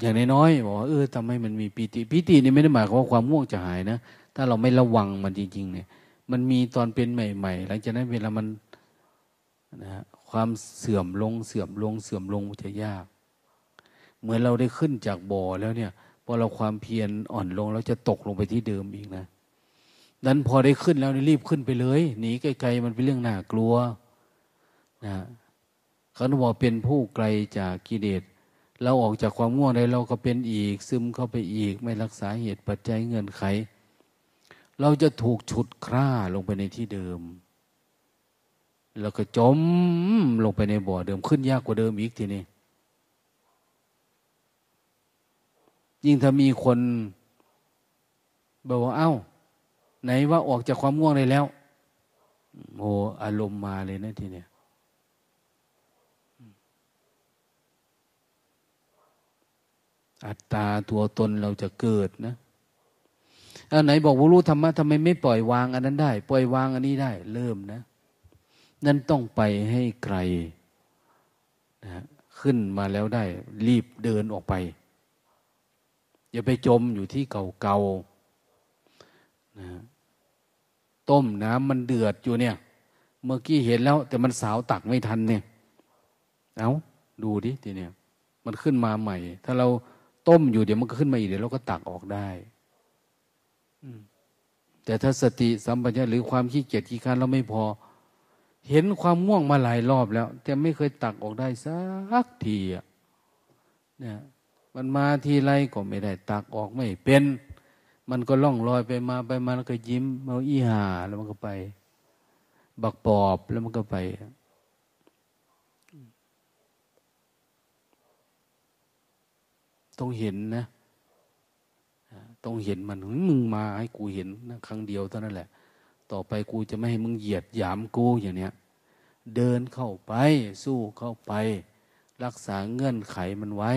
อย่างน้อยๆบอกว่าเออทำให้มันมีปีติปีตินี่ไม่ได้หมายความว่าความง่วงจะหายนะ ถ้าเราไม่ระวังมันจริงๆเนี่ย มันมีตอนเป็นใหม่ ๆ หลังจากนั้นเวลามัน นะความเสื่อมลงเสื่อมลงเสื่อมลงจะยาก เหมือนเราได้ขึ้นจากบ่อแล้วเนี่ยพอเราความเพียรอ่อนลงเราจะตกลงไปที่เดิมอีกนะนั้นพอได้ขึ้นแล้วนี่รีบขึ้นไปเลยหนีไกลๆมันเป็นเรื่องน่ากลัวนะเขาบอกเป็นผู้ไกลจากกิเลสเราออกจากความง่วงได้เราก็เป็นอีก ซึมเข้าไปอีก ไม่รักษาเหตุปัจจัยเงื่อนไข เราจะถูกฉุดคร่าลงไปในที่เดิม แล้วก็จมลงไปในบ่อเดิมขึ้นยากกว่าเดิมอีกทีนี้ยิ่งถ้ามีคนบอกว่าเอา้า ไหนว่าออกจากความง่วงได้แล้วโอ้อารมณ์มาเลยนะทีเนี้ยอัตตาตัวตนเราจะเกิดนะอันไหนบอกว่ารู้ธรรมะทำไมไม่ปล่อยวางอันนั้นได้ ปล่อยวางอันนี้ได้ เริ่มนะ นั่นต้องไปให้ไกลนะขึ้นมาแล้วได้ รีบเดินออกไป อย่าไปจมอยู่ที่เก่าๆนะต้มน้ำมันเดือดอยู่เนี่ย เมื่อกี้เห็นแล้ว แต่มันสาวตักไม่ทันเนี่ย เอาดูดิทีเนี่ย มันขึ้นมาใหม่ ถ้าเราต้มอยู่เดี๋ยวมันก็ขึ้นมาอีกเดี๋ยวเราก็ตักออกได้แต่ถ้าสติสัมปชัญญะหรือความขี้เกียจขี้ค้านเราไม่พอ เห็นความม่วงมาหลายรอบแล้ว แต่ไม่เคยตักออกได้สักทีอะเนี่ยมันมาทีไรก็ไม่ได้ ตักออกไม่เป็น มันก็ล่องลอยไปมาไปมาแล้วก็ยิ้มมาอีหาแล้วมันก็ไป บักปอบแล้วมันก็ไปต้องเห็นนะต้องเห็นมันมึงมาให้กูเห็นนะครั้งเดียวเท่านั้นแหละ ต่อไปกูจะไม่ให้มึงเหยียดหยามกูอย่างเนี้ย เดินเข้าไปสู้เข้าไป รักษาเงื่อนไขมันไว้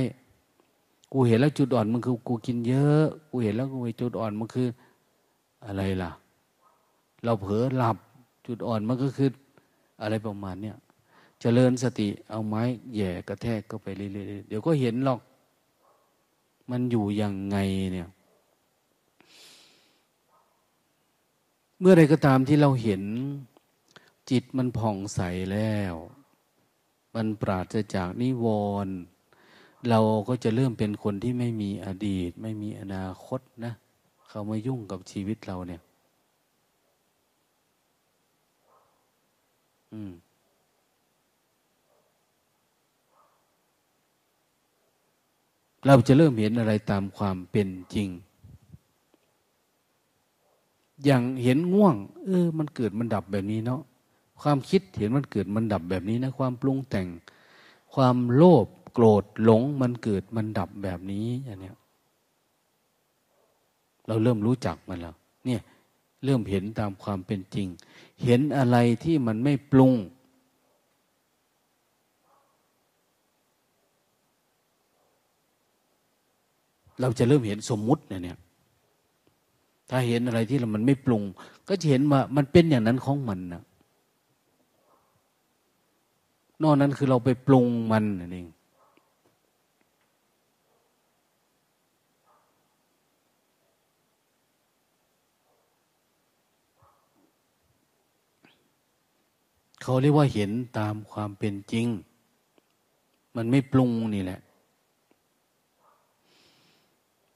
กูเห็นแล้วจุดอ่อนมันคือ กูกินเยอะ กูเห็นแล้วกูจุดอ่อนมันคือ อะไรล่ะ เราเผลอหลับจุดอ่อนมันก็คือ อะไรประมาณเนี้ยจเจริญสติเอาไม้แย่กระแทกก็ไปเรื่อยๆเดี๋ยวก็เห็นหรอก มันอยู่ยังไงเนี่ย เมื่อใดก็ตามที่เราเห็นจิตมันผ่องใสแล้ว มันปราศจากนิวรณ์เราก็จะเริ่มเป็นคนที่ไม่มีอดีต ไม่มีอนาคตนะ เขามายุ่งกับชีวิตเราเนี่ย อืมเราจะเริ่มเห็นอะไรตามความเป็นจริง อย่างเห็นง่วง เออ มันเกิดมันดับแบบนี้เนาะความคิดเห็นมันเกิดมันดับแบบนี้นะ ความปรุงแต่ง ความโลภโกรธหลงมันเกิดมันดับแบบนี้อย่างเนี้ยเราเริ่มรู้จักมันแล้ว เนี่ย เริ่มเห็นตามความเป็นจริง เห็นอะไรที่มันไม่ปรุง เราจะเริ่มเห็นสมมุติเนี่ย ถ้าเห็นอะไรที่เรามันไม่ปรุง ก็จะเห็นว่ามันเป็นอย่างนั้นของมันนะนอกนั้นคือเราไปปรุงมันนั่นเองเขาเรียกว่าเห็นตามความเป็นจริง มันไม่ปรุงนี่แหละ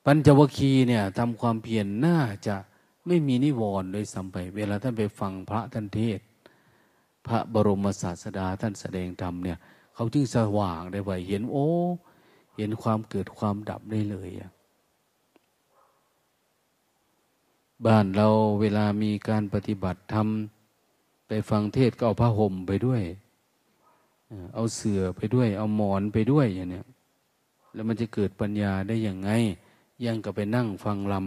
ปัญจวคีเนี่ยทำความเพียรน่าจะไม่มีนิวรณ์โดยสัมไป เวลาท่านไปฟังพระท่านเทศ พระบรมศาสดาท่านแสดงธรรมเนี่ย เขาจึงสว่างได้ไวเห็นโอ้เห็นความเกิดความดับได้เลยอะบ้านเราเวลามีการปฏิบัติธรรมไปฟังเทศก็เอาผ้าห่มไปด้วย เอาเสื่อไปด้วย เอาหมอนไปด้วยอย่างเนี้ยแล้วมันจะเกิดปัญญาได้อย่างไง ยังกับไปนั่งฟังลำ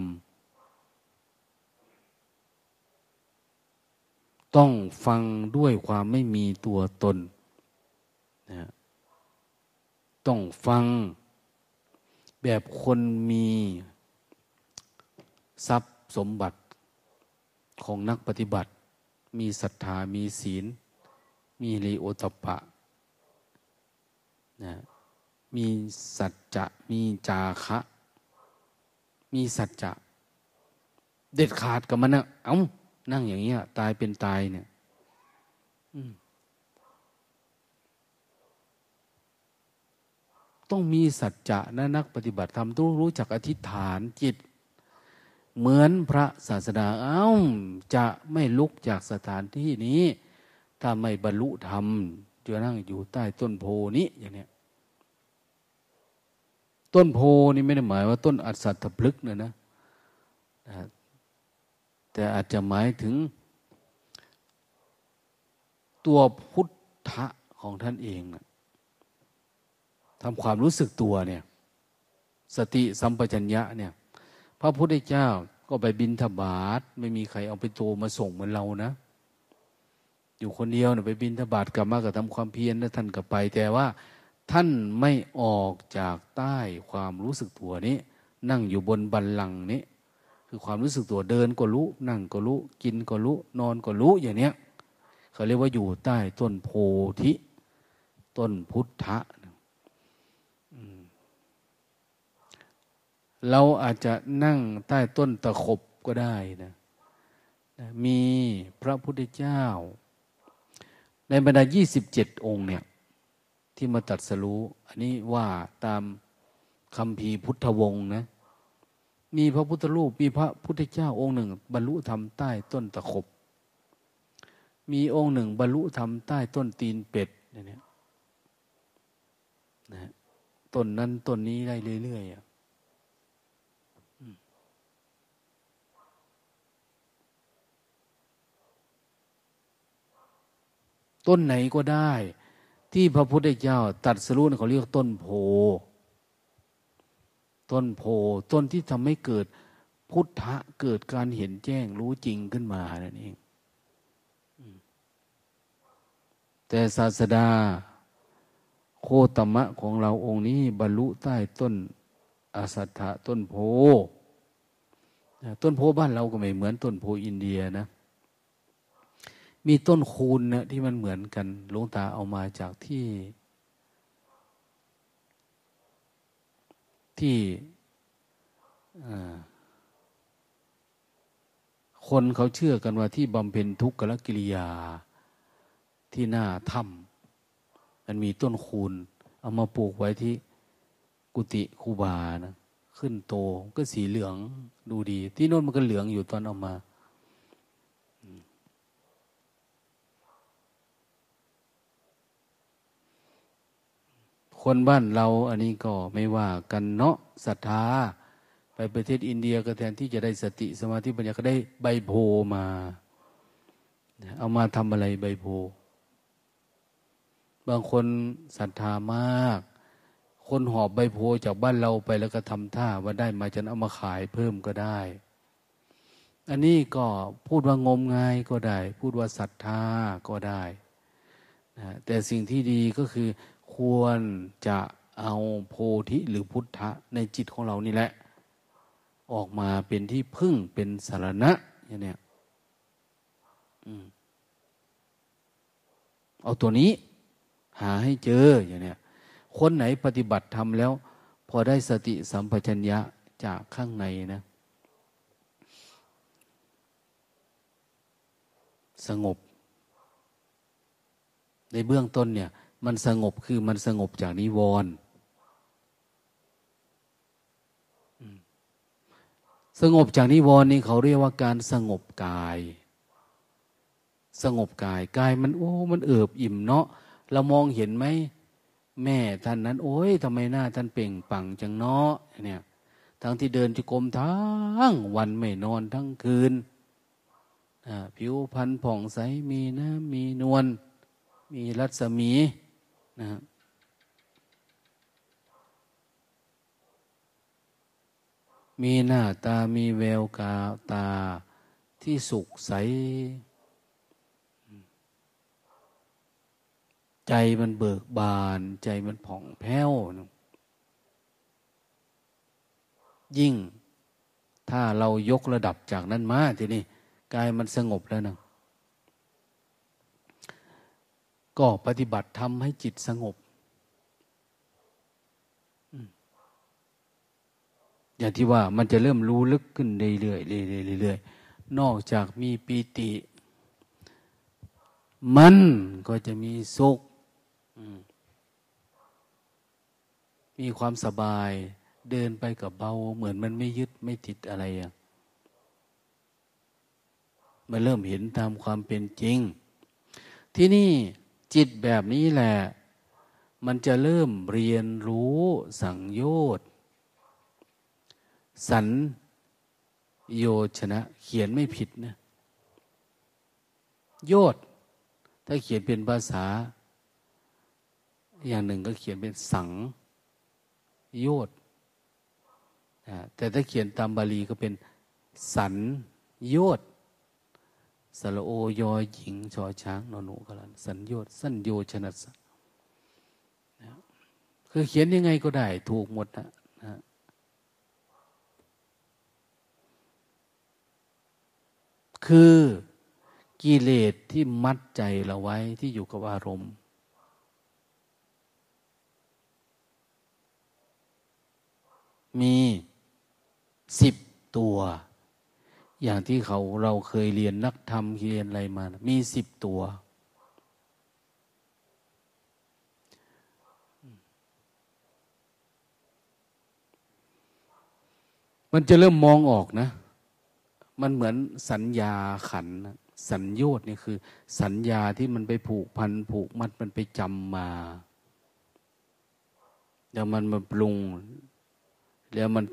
ต้องฟังด้วยความไม่มีตัวตนนะต้องฟังแบบคนมีทรัพย์สมบัติของนักปฏิบัติ มีศรัทธามีศีล มีรีโอตปะนะมีสัจจะ มีจาคะ มีสัจจะ เด็ดขาดกับมันนะเอา้านั่งอย่างเงี้ย ตายเป็นตายเนี่ยต้องมีสัจจะนะนักปฏิบัติธรรมต้องรู้จักอธิษฐานจิต เหมือนพระศาสดาเอา้าจะไม่ลุกจากสถานที่นี้ ถ้าไม่บรรลุธรรมจะนั่งอยู่ใต้ต้นโพนี้อย่างเนี้ย ต้นโพนี่ไม่ได้หมายว่าต้นอัศทพฤกนะนะแต่อาจจะหมายถึงตัวพุทธะของท่านเองทำความรู้สึกตัวเนี่ยสติสัมปชัญญะเนี่ยพระพุทธเจ้าก็ไปบินทบาทไม่มีใครเอาไปโตมาส่งเหมือนเรานะ อยู่คนเดียวเนี่ยไปบินทบาทกลับมาก็ทำความเพียรแล้วท่านก็ไป แต่ว่า ท่านไม่ออกจากใต้ความรู้สึกตัวนี้ นั่งอยู่บนบันลังนี้ คือความรู้สึกตัวเดินก็รู้ นั่งก็รู้ กินก็รู้ นอนก็รู้อย่างเนี้ยเขาเรียกว่าอยู่ใต้ต้นโพธิ ต้นพุทธะเราอาจจะนั่งใต้ต้นตะขบก็ได้นะมีพระพุทธเจ้า ในบรรดายี่สิบเจ็ดองค์เนี่ย ที่มาตัดสรู้ อันนี้ว่าตามคำพีพุทธวงศ์นะ มีพระพุทธรูปมีพระพุทธเจ้าองค์หนึ่ง บรรลุธรรมใต้ต้นตะขบ มีองค์หนึ่ง บรรลุธรรมใต้ต้นตีนเป็ดเนี่ยนะต้นนั้นต้นนี้ได้เรื่อยๆต้นไหนก็ได้ ที่พระพุทธเจ้าตัดสรุปเขาเรียกต้นโพ ต้นโพต้นที่ทำให้เกิดพุทธะเกิดการเห็นแจ้งรู้จริงขึ้นมานั่นเอง แต่ศาสดา โคตมะของเราองค์นี้ บรรลุใต้ต้นอสัทธะต้นโพ ต้นโพบ้านเราก็ไม่เหมือนต้นโพอินเดียนะ มีต้นคูณนะที่มันเหมือนกันหลวงตาเอามาจากที่ ที่คนเขาเชื่อกันว่าที่บำเพ็ญทุกขลกิริยาที่หน้าถ้ำมันมีต้นคูณ เอามาปลูกไว้ที่กุฏิคูบานะขึ้นโตก็สีเหลืองดูดี ที่โน้นมันก็เหลืองอยู่ตอนเอามา คนบ้านเราอันนี้ก็ไม่ว่ากันเนาะศรัทธาไปประเทศอินเดียก็แทนที่จะได้สติสมาธิปัญญาก็ได้ใบโพมา เอามาทำอะไรใบโพ บางคนศรัทธามาก คนหอบใบโพจากบ้านเราไปแล้วก็ทำท่าว่าได้มาจะเอามาขายเพิ่มก็ได้ อันนี้ก็พูดว่างมงายก็ได้ พูดว่าศรัทธาก็ได้ แต่สิ่งที่ดีก็คือ ควรจะเอาโพธิหรือพุทธะในจิตของเรานี่แหละ ออกมาเป็นที่พึ่งเป็นสารณะอย่างเนี้ยเอาตัวนี้ หาให้เจออย่างเนี้ยคนไหนปฏิบัติทำแล้ว พอได้สติสัมปชัญญะจากข้างในนะ สงบ ในเบื้องต้นเนี่ย มันสงบคือมันสงบจากนิวรณ์สงบจากนิวรณ์นี่เขาเรียกว่าการสงบกาย สงบกายกายมันโอ้ มันเอิบอิ่มเนาะเรามองเห็นไหมแม่ท่านนั้น โอ้ยทำไมหน้าท่านเป่งปังจังเนาะเนี่ยทั้งที่เดินจุกรมทั้งวันไม่นอนทั้งคืนผิวพรรณผ่องใสมีน้ำมีนวลมีรัศมี นะมีหน้าตามีแววกาตาที่สุขใส ใจมันเบิกบาน ใจมันผ่องแผ้ว ยิ่งถ้าเรายกระดับจากนั้นมาทีนี้กายมันสงบแล้วนะ ก็ปฏิบัติทำให้จิตสงบ อย่างที่ว่ามันจะเริ่มรู้ลึกขึ้นเรื่อยๆเรื่อยๆนอกจากมีปีติ มันก็จะมีสุขมีความสบายเดินไปกับเบา เหมือนมันไม่ยึดไม่ติดอะไรอะมันเริ่มเห็นตามความเป็นจริง ที่นี่ จิตแบบนี้แหละ มันจะเริ่มเรียนรู้สังโยชน์สันโยชนะ เขียนไม่ผิดนะโยชถ้าเขียนเป็นภาษา อย่างหนึ่งก็เขียนเป็นสังโยชแต่ถ้าเขียนตามบาลีก็เป็นสันโยช สระโอยอหญิงชอช้างนอนูกลันสัญโยชสัญโยชนะสคือเขียนยังไงก็ได้ ถูกหมดนะนะคือกิเลสที่มัดใจเราไว้ที่อยู่กับอารมณ์ มีสิบตัว อย่างที่เขาเราเคยเรียนนักธรรมเรียนอะไรมา มีสิบตัว มันจะเริ่มมองออกนะ มันเหมือนสัญญาขัน สัญญโยชน์นี่คือ สัญญาที่มันไปผูกพัน ผูกมัดมันไปจำมาแล้วมันมาปรุง แล้วมัน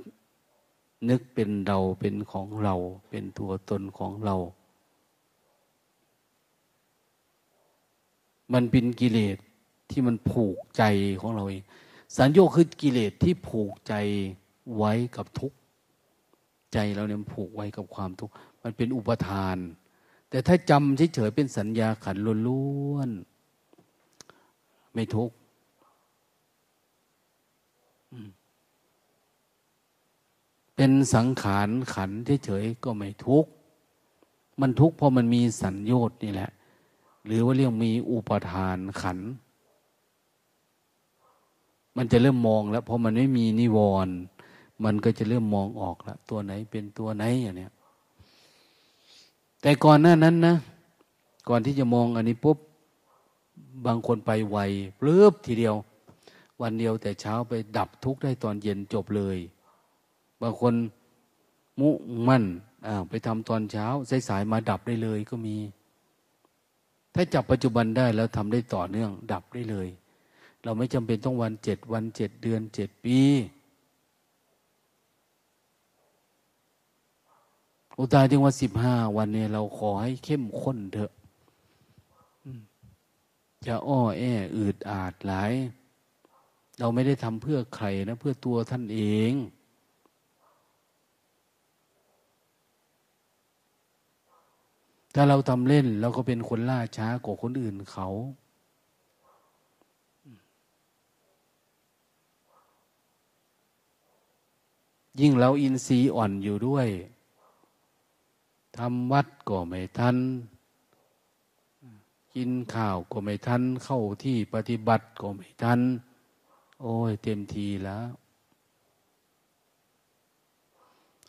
นึกเป็นเราเป็นของเรา เป็นตัวตนของเรา มันเป็นกิเลสที่มันผูกใจของเราเอง สัญญาคือกิเลสที่ผูกใจไว้กับทุกข์ ใจเราเนี่ยผูกไว้กับความทุกข์ มันเป็นอุปทาน แต่ถ้าจำเฉยๆเป็นสัญญาขันล้วนๆไม่ทุกข์ เป็นสังขารขันเฉยๆก็ไม่ทุกข์มันทุกข์เพราะมันมีสัญญชน์นี่แหละ หรือว่าเรียกมีอุปทานขัน มันจะเริ่มมองแล้วพอมันไม่มีนิวรณ์มันก็จะเริ่มมองออกแล้วตัวไหนเป็นตัวไหนอย่างเนี้ยแต่ก่อนหน้านั้นนะ ก่อนที่จะมองอันนี้ปุ๊บบางคนไปไวเลือบทีเดียว วันเดียวแต่เช้าไปดับทุกข์ได้ตอนเย็นจบเลย บางคนมุมั่นไปทำตอนเช้าสายๆมาดับได้เลยก็มี ถ้าจับปัจจุบันได้แล้วทำได้ต่อเนื่องดับได้เลย เราไม่จำเป็นต้องวันเจ็ดวันเจ็ดเดือนเจ็ดปีอุตายจึงว่าสิบห้าวันเนี่ยเราขอให้เข้มข้นเถอะจะอ้อแออืดอาดหลาย เราไม่ได้ทำเพื่อใครนะ เพื่อตัวท่านเอง ถ้าเราทำเล่นเราก็เป็นคนล่าช้ากว่าคนอื่นเขา ยิ่งเราอินทรีย์อ่อนอยู่ด้วยทำวัดก็ไม่ทัน กินข้าวก็ไม่ทัน เข้าที่ปฏิบัติก็ไม่ทัน โอ้ยเต็มทีแล้ว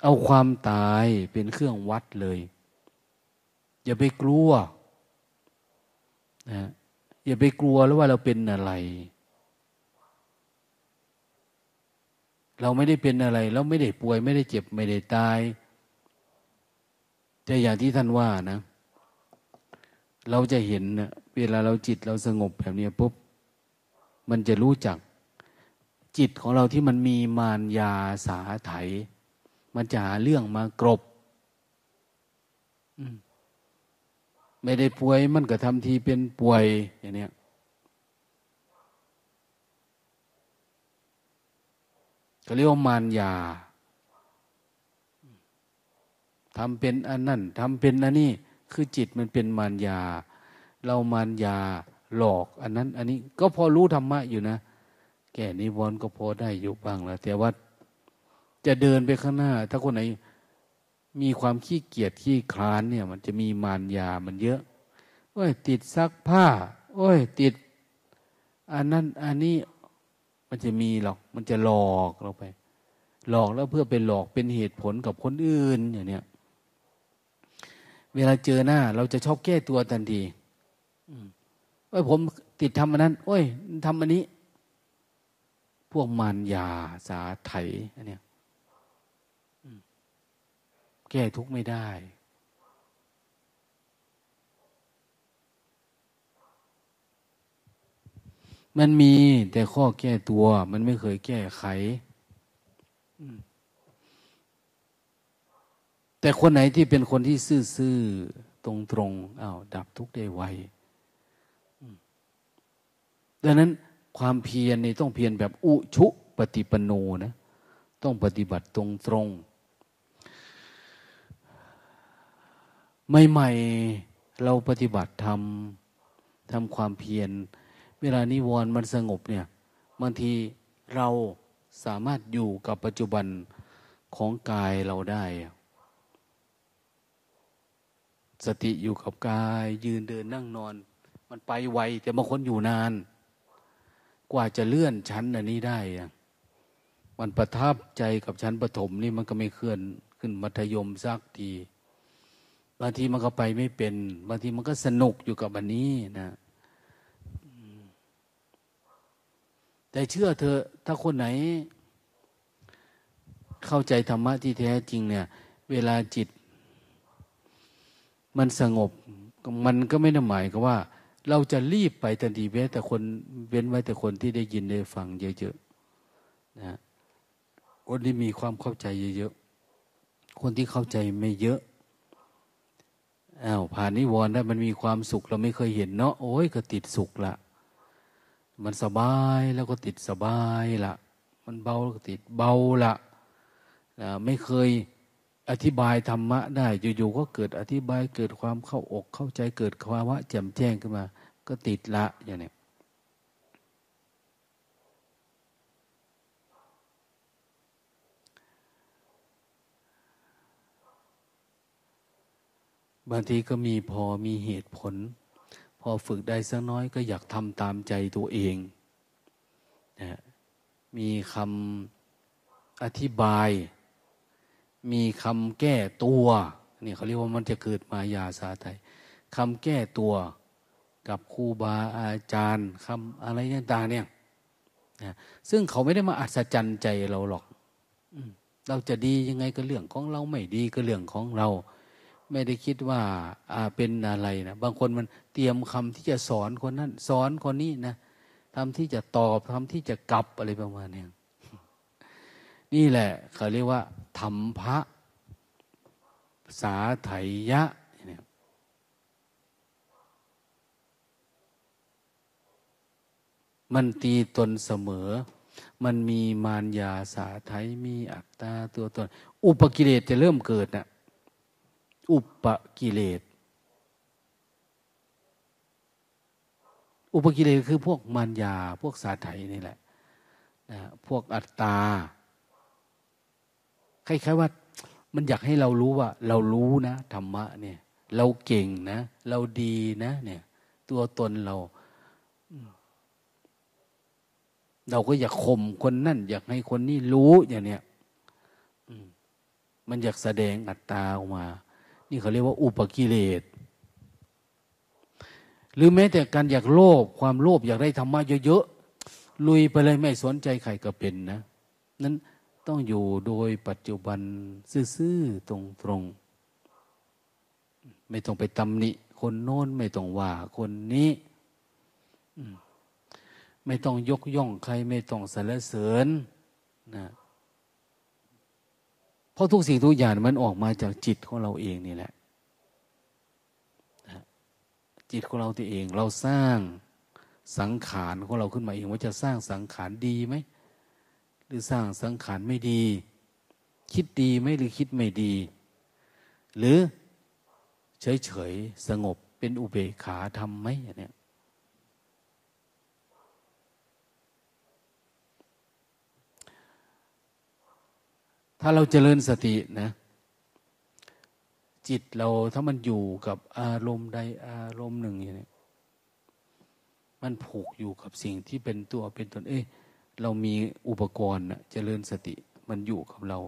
เอาความตายเป็นเครื่องวัดเลย อย่าไปกลัวนะอย่าไปกลัวแล้วว่าเราเป็นอะไร เราไม่ได้เป็นอะไร เราไม่ได้ป่วย ไม่ได้เจ็บ ไม่ได้ตาย แต่อย่างที่ท่านว่านะ เราจะเห็นนะเวลาเราจิตเราสงบแบบนี้ปุ๊บ มันจะรู้จัก จิตของเราที่มันมีมารยาสาไถ มันจะหาเรื่องมากรบ ไม่ได้ป่วยมันก็ทำทีเป็นป่วยอย่างนี้ก็เรียกว่ามารยาทำเป็นอันนั่นทำเป็นอันนี้คือจิตมันเป็นมารยา เรามารยาหลอก อันนั้น อันนี้ก็พอรู้ธรรมะอยู่นะ แก่นิวรณ์ก็พอได้อยู่บ้างแล้วแต่ว่าจะเดินไปข้างหน้า ถ้าคนไหน มีความขี้เกียจขี้คลานเนี่ย มันจะมีมารยามันเยอะ โอ้ย ติดซักผ้า โอ้ย ติดอันนั้นอันนี้มันจะมีหรอก มันจะหลอกเราไป หลอกแล้วเพื่อเป็นหลอกเป็นเหตุผลกับคนอื่นอย่างเนี้ยเวลาเจอหน้า เราจะชอบแก้ตัวทันทีโอ้ยผมติดทำอันนั้น โอ้ยทำอันนี้ พวกมารยาสาไถอันเนี้ย แก้ทุกไม่ได้ มันมีแต่ข้อแก้ตัว มันไม่เคยแก้ไข แต่คนไหนที่เป็นคนที่ซื่อๆ ตรงๆอา้าวดับทุกข์ได้ไวดังนั้นความเพียรนี่ต้องเพียรแบบอุชุปฏิปโนนะ ต้องปฏิบัติตรงตรง ใหม่ๆเราปฏิบัติทำทำความเพียร เวลานิวรณ์มันสงบเนี่ยบางทีเราสามารถอยู่กับปัจจุบันของกายเราได้ สติอยู่กับกาย ยืนเดินนั่งนอน มันไปไวแต่บางคนอยู่นาน กว่าจะเลื่อนชั้นอันนี้ได้ มันประทับใจกับชั้นปฐมนี่มันก็ไม่เคลื่อนขึ้นมัธยมสักที บางทีมันก็ไปไม่เป็น บางทีมันก็สนุกอยู่กับอันนี้นะแต่เชื่อเธอถ้าคนไหน เข้าใจธรรมะที่แท้จริงเนี่ย เวลาจิต มันสงบ มันก็ไม่ได้หมายก็ว่า เราจะรีบไปทันทีเว้แต่คนเว้นไว้แต่คนที่ได้ยินได้ฟังเยอะๆนะคนที่มีความเข้าใจเยอะๆคนที่เข้าใจไม่เยอะ อ้าวผ่านนิวรณ์ได้มันมีความสุขเราไม่เคยเห็นเนาะโอ้ยก็ติดสุขละมันสบายแล้วก็ติดสบายละมันเบาแล้วก็ติดเบาละไม่เคยอธิบายธรรมะได้อยู่ๆก็เกิดอธิบายเกิดความเข้าอกเข้าใจเกิดภาวะแจ่มแจ้งขึ้นมา ก็ติดละอย่างนี้ บางทีก็มีพอมีเหตุผล พอฝึกได้สักน้อยก็อยากทำตามใจตัวเองนะมีคำอธิบาย มีคำแก้ตัวนี่เขาเรียกว่ามันจะเกิดมายาสาไทยคำแก้ตัวกับครูบาอาจารย์คำอะไรต่างๆเนี่ยนะซึ่งเขาไม่ได้มาอัศจรรย์ใจเราหรอกเราจะดียังไงก็เรื่องของเราไม่ดีก็เรื่องของเรา ไม่ได้คิดว่าอาเป็นอะไรนะบางคนมันเตรียมคำที่จะสอนคนนั้นสอนคนนี้นะทำที่จะตอบทำที่จะกลับอะไรประมาณนี้นี่แหละเขาเรียกว่าธรรมพระสาไถยะมันตีตนเสมอ มันมีมารยาสาไทยมีอัตตาตัวตน อุปกิเลสจะเริ่มเกิดนะ่ะ อุปกิเลส อุปกิเลสคือพวกมารยา พวกสาไถนี่แหละนะพวกอัตตา คล้ายๆว่า มันอยากให้เรารู้ว่า เรารู้นะธรรมะเนี่ย เราเก่งนะ เราดีนะ เนี่ย ตัวตนเราเราก็อยากข่มคนนั่น อยากให้คนนี้รู้อย่างเนี้ยมันอยากแสดงอัตตาออกมา นี่เขาเรียกว่าอุปกิเลสหรือแม้แต่การอยากโลภความโลภอยากได้ธรรมะเยอะๆลุยไปเลยไม่สนใจใครก็เป็นนะ นั้นต้องอยู่โดยปัจจุบันซื่อๆตรงๆไม่ต้องไปตำหนิ คนโน้นไม่ต้องว่าคนนี้ไม่ต้องยกย่องใครไม่ต้องสรรเสริญนะ ราะทุกสิ่งทุกอย่างมันออกมาจากจิตของเราเองนี่แหละจิตของเราตัวเองเราสร้างสังขารของเราขึ้นมาเอง ว่าจะสร้างสังขารดีไหมหรือสร้างสังขารไม่ดี คิดดีไหมหรือคิดไม่ดี หรือเฉยเฉยสงบเป็นอุเบกขาทำไหมอย่างนี้ ถ้าเราเจริญสตินะ จิตเราถ้ามันอยู่กับอารมณ์ใดอารมณ์หนึ่งอย่างนี้มันผูกอยู่กับสิ่งที่เป็นตัวเป็นตนเอ้เรามีอุปกรณ์นะเจริญสติมันอยู่กับเรา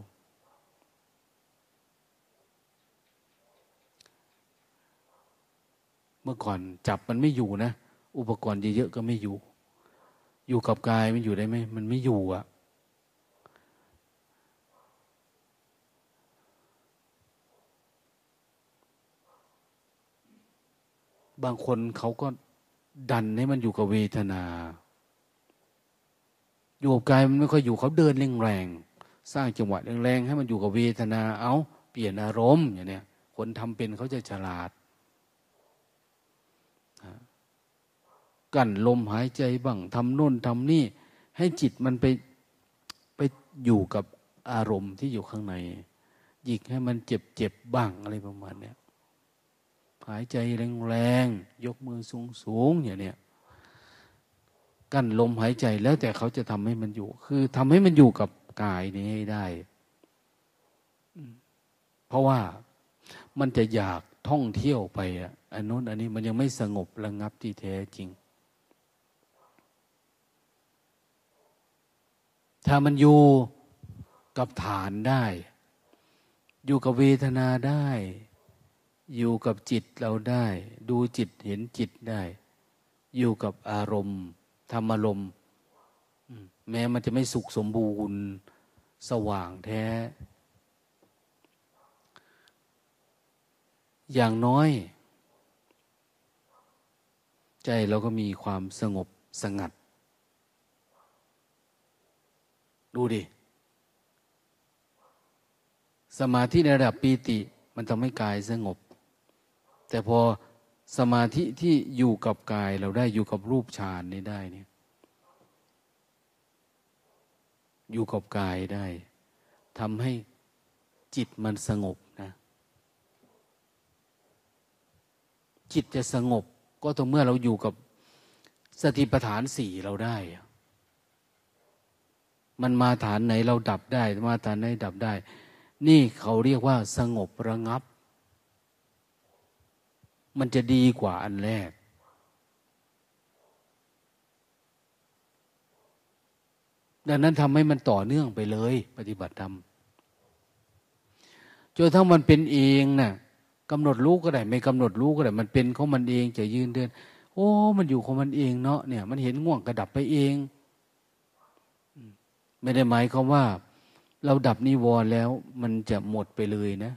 เมื่อก่อนจับมันไม่อยู่นะ อุปกรณ์เยอะๆก็ไม่อยู่ อยู่กับกายมันอยู่ได้ไหมมันไม่อยู่อะ่ บางคนเขาก็ดันให้มันอยู่กับเวทนา อยู่กับกายมันไม่ค่อยอยู่เขาเดินแรงๆสร้างจังหวะแรงๆให้มันอยู่กับเวทนา เอาเปลี่ยนอารมณ์อย่างเนี้ยคนทำเป็นเขาจะฉลาดกั้นลมหายใจบ้างทำโน่นทำนี่ ให้จิตมันไปไปอยู่กับอารมณ์ที่อยู่ข้างในหยิกให้มันเจ็บเจ็บบ้างอะไรประมาณเนี้ย หายใจแรงๆ ยกมือสูงๆอย่างเนี้ยกั้นลมหายใจแล้วแต่เขาจะทำให้มันอยู่ คือทำให้มันอยู่กับกายนี้ให้ได้ เพราะว่ามันจะอยากท่องเที่ยวไปอะอันนู้นอันนี้มันยังไม่สงบระงับที่แท้จริง ถ้ามันอยู่กับฐานได้ อยู่กับเวทนาได้ อยู่กับจิตเราได้ ดูจิตเห็นจิตได้ อยู่กับอารมณ์ธรรมอารมณ์แม้มันจะไม่สุขสมบูรณ์ สว่างแท้ อย่างน้อย ใจเราก็มีความสงบสงัด ดูดิ สมาธิในระดับปีติ มันทำให้กายสงบ แต่พอสมาธิที่อยู่กับกายเราได้อยู่กับรูปฌานนี้ได้เนี่ย อยู่กับกายได้ทำให้จิตมันสงบนะ จิตจะสงบ ก็ต่อเมื่อเราอยู่กับสติปัฏฐานสี่เราได้ มันมาฐานไหนเราดับได้ มาฐานไหนดับได้ นี่เขาเรียกว่าสงบระงับ มันจะดีกว่าอันแรก ดังนั้นทำให้มันต่อเนื่องไปเลย ปฏิบัติธรรมจนทั้งมันเป็นเองนะ่ะกำหนดรู้ก็ได้ ไม่กำหนดรู้ก็ได้ มันเป็นของมันเองจะยืนเดิน โอ้ มันอยู่ของมันเองเนาะเนี่ย มันเห็นง่วงกระดับไปเอง ไม่ได้หมายความว่า เราดับนิวรณ์แล้ว มันจะหมดไปเลยนะ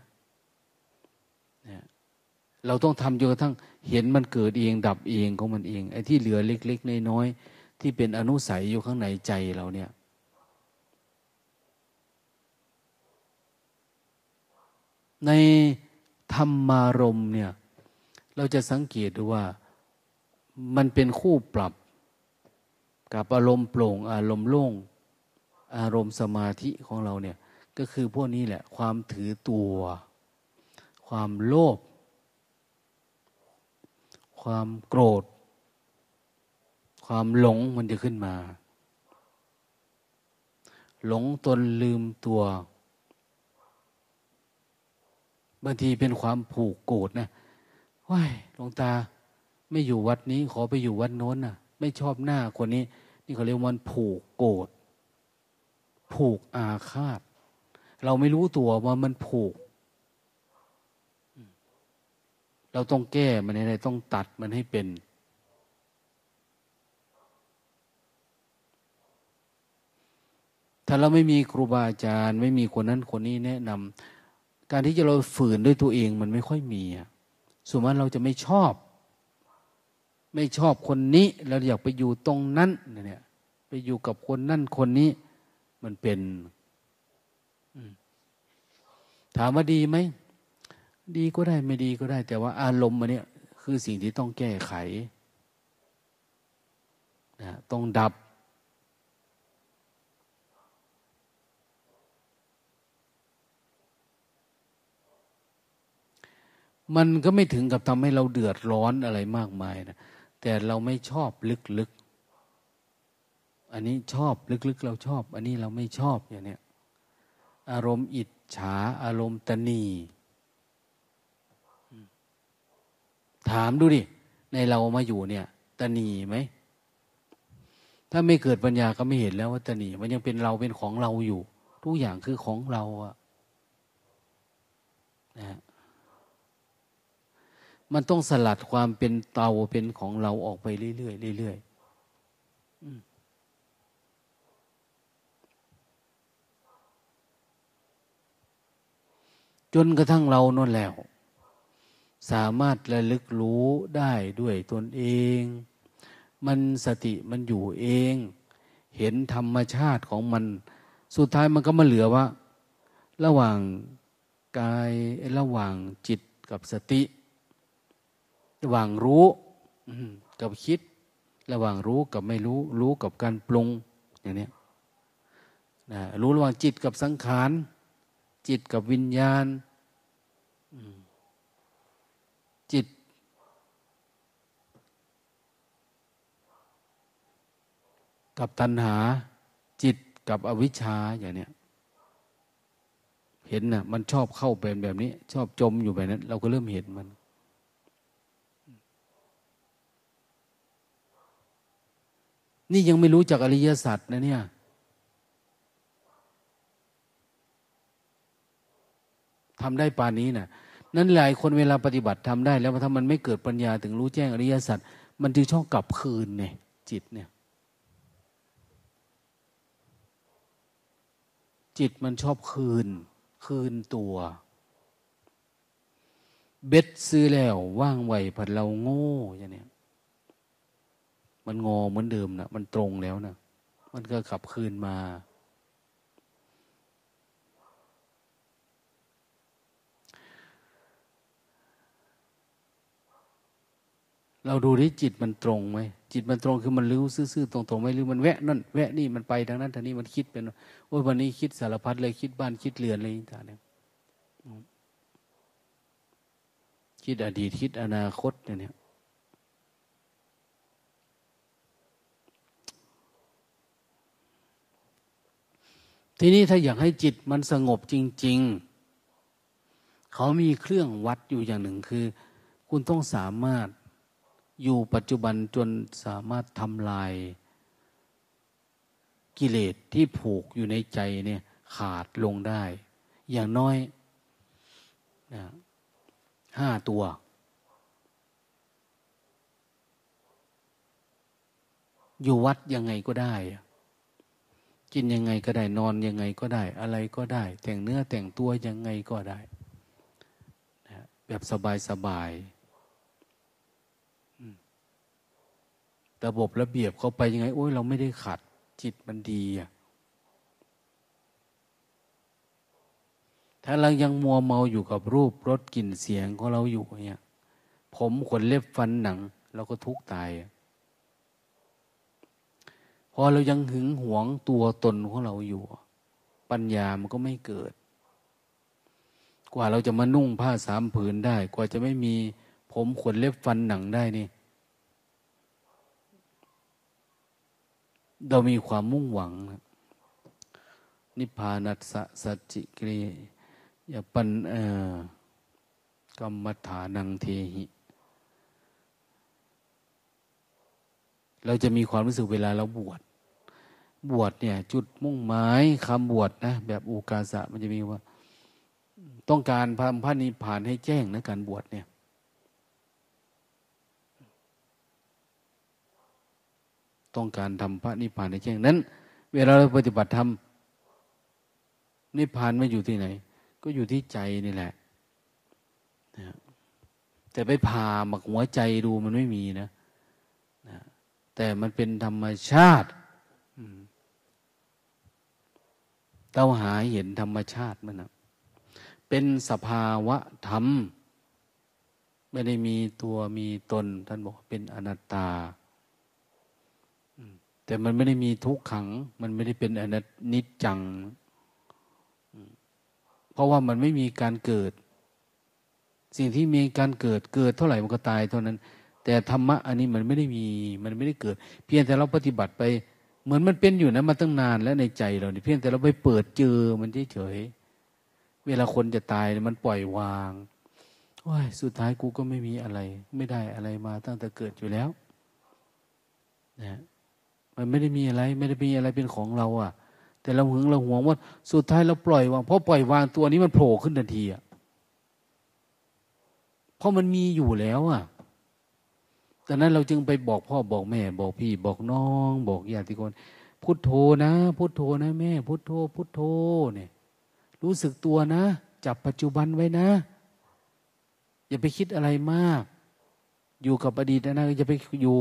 เราต้องทำจนกระทั่งเห็นมันเกิดเองดับเองของมันเองไอ้ที่เหลือเล็ก ๆ น้อยๆที่เป็นอนุสัยอยู่ข้างในใจเราเนี่ย ในธรรมารมเนี่ย เราจะสังเกตดูว่ามันเป็นคู่ปรับกับอารมณ์โปร่ง อารมณ์โล่ง อารมณ์สมาธิของเราเนี่ย ก็คือพวกนี้แหละ ความถือตัว ความโลภ ความโกรธ ความหลงมันจะขึ้นมา หลงตนลืมตัว บางทีเป็นความผูกโกรธนะว้ายหลวงตา ไม่อยู่วัดนี้ ขอไปอยู่วัดโน้นนะ่ะ ไม่ชอบหน้าคนนี้ นี่เขาเรียกมันผูกโกรธผูกอาฆาต เราไม่รู้ตัวว่ามันผูก เราต้องแก้มันให้ได้ต้องตัดมันให้เป็น ถ้าเราไม่มีครูบาอาจารย์ ไม่มีคนนั้นคนนี้แนะนำการที่จะเราฝืนด้วยตัวเองมันไม่ค่อยมีส่วนมากเราจะไม่ชอบ ไม่ชอบคนนี้เราอยากไปอยู่ตรงนั้นเนี่ยไปอยู่กับคนนั่นคนนี้ มันเป็นถามว่าดีไหม ดีก็ได้ไม่ดีก็ได้ แต่ว่าอารมณ์มันเนี่ยคือสิ่งที่ต้องแก้ไขนะต้องดับ มันก็ไม่ถึงกับทำให้เราเดือดร้อนอะไรมากมายนะแต่เราไม่ชอบลึกๆ อันนี้ชอบลึกๆ เราชอบ อันนี้เราไม่ชอบอย่างเนี้ยอารมณ์อิจฉาอารมณ์ตนี ถามดูดิ ในเรามาอยู่เนี่ยตนีไหม ถ้าไม่เกิดปัญญาก็ไม่เห็นแล้วว่าตนีมันยังเป็นเราเป็นของเราอยู่ ทุกอย่างคือของเราอะนะมันต้องสลัดความเป็นเตาเป็นของเราออกไปเรื่อยๆเรื่อยๆจนกระทั่งเรานั่นแล้ว สามารถระลึกรู้ได้ด้วยตนเอง มันสติมันอยู่เอง เห็นธรรมชาติของมัน สุดท้ายมันก็มาเหลือว่า ระหว่างกายระหว่างจิตกับสติ ระหว่างรู้กับคิด ระหว่างรู้กับไม่รู้ รู้กับการปรุงอย่างนี้นะรู้ระหว่างจิตกับสังขาร จิตกับวิญญาณ จิต กับตัณหา จิตกับอวิชชาอย่างเนี้ยเห็นนะ่ะมันชอบเข้าเป็นแบบนี้ ชอบจมอยู่แบบนั้น เราก็เริ่มเห็นมันนี่ยังไม่รู้จักอริยสัจนะเนี่ย ทำได้ปานนี้นะ่ะ นั้นหลายคนเวลาปฏิบัติทำได้ แล้วถ้ามันไม่เกิดปัญญาถึงรู้แจ้งอริยสัจมันจึงชอบกลับคืนเนี่ยจิตเนี่ย จิตมันชอบคืน คืนตัว เบ็ดซื้อแล้วว่างไหวผัดเราโง่อย่างเนี้ยมันงอเหมือนเดิมนะมันตรงแล้วนะมันก็ขับคืนมา เราดูที่จิตมันตรงไหมจิตมันตรงคือมันรู้ซื่อๆตรงๆไหมหรือมันแวะนั่นแวะนี่มันไปทางนั้นทางนี้มันคิดเป็นว่าวันนี้คิดสารพัดเลยคิดบ้านคิดเรือนอะไรต่างๆเนี่ยคิดอดีตคิดอนาคตเนี่ยทีนี้ถ้าอยากให้จิตมันสงบจริง ๆ เขามีเครื่องวัดอยู่อย่างหนึ่งคือ คุณต้องสามารถ อยู่ปัจจุบันจนสามารถทำลายกิเลสที่ผูกอยู่ในใจเนี่ยขาดลงได้ อย่างน้อยนะห้าตัว อยู่วัดยังไงก็ได้ กินยังไงก็ได้นอนยังไงก็ได้ อะไรก็ได้ แต่งเนื้อแต่งตัวยังไงก็ได้นะแบบสบายสบาย ระบบระเบียบเขาไปยังไง โอ้ยเราไม่ได้ขัด จิตมันดีอะถ้าเรายังมัวเมาอยู่กับรูปรสกลิ่นเสียงของเราอยู่เนี่ย ผมขนเล็บฟันหนัง เราก็ทุกข์ตายพอเรายังหึงหวงตัวตนของเราอยู่ ปัญญามันก็ไม่เกิด กว่าเราจะมานุ่งผ้าสามผืนได้ กว่าจะไม่มีผมขนเล็บฟันหนังได้นี่ เรามีความมุ่งหวังนะนิพพานัสสัจจิกรียปันกรรมฐานังเทหิ เราจะมีความรู้สึกเวลาเราบวช บวชเนี่ย จุดมุ่งหมายคำบวชนะ แบบอุกาสะมันจะมีว่า ต้องการพระพระนิพพานให้แจ้งนะการบวชเนี่ย ต้องการทำพระนิพพานในแจ้งนั้น เวลาเราปฏิบัติธรรมนิพพานไม่อยู่ที่ไหน ก็อยู่ที่ใจนี่แหละนะแต่ไปผ่าหมักหัวใจดูมันไม่มีนะนะแต่มันเป็นธรรมชาติเราหาเห็นธรรมชาติมันนะเป็นสภาวะธรรม ไม่ได้มีตัวมีตน ท่านบอกเป็นอนัตตา แต่มันไม่ได้มีทุกขัง มันไม่ได้เป็นอนัตนิจจัง เพราะว่ามันไม่มีการเกิด สิ่งที่มีการเกิดเกิดเท่าไหร่มันก็ตายเท่านั้น แต่ธรรมะอันนี้มันไม่ได้มีมันไม่ได้เกิด เพียงแต่เราปฏิบัติไป เหมือนมันเป็นอยู่นะมาตั้งนานแล้วในใจเราเนี่ยเพียงแต่เราไปเปิดเจอมันเฉยเวลาคนจะตายมันปล่อยวางว้ายสุดท้ายกูก็ไม่มีอะไร ไม่ได้อะไรมาตั้งแต่เกิดอยู่แล้วนะ มันไม่ได้มีอะไร ไม่ได้มีอะไรเป็นของเราอะ แต่เราหึงเราหวงว่าสุดท้ายเราปล่อยวางเพราะปล่อยวางตัวนี้มันโผล่ขึ้นทันทีอะเพราะมันมีอยู่แล้วอะดังนั้นเราจึงไปบอกพ่อบอกแม่ บอกพี่ บอกน้อง บอกญาติคนพุทโธนะ พุทโธนะแม่ พุทโธ พุทโธเนี่ย รู้สึกตัวนะ จับปัจจุบันไว้นะ อย่าไปคิดอะไรมาก อยู่กับอดีตนะอย่าไปอยู่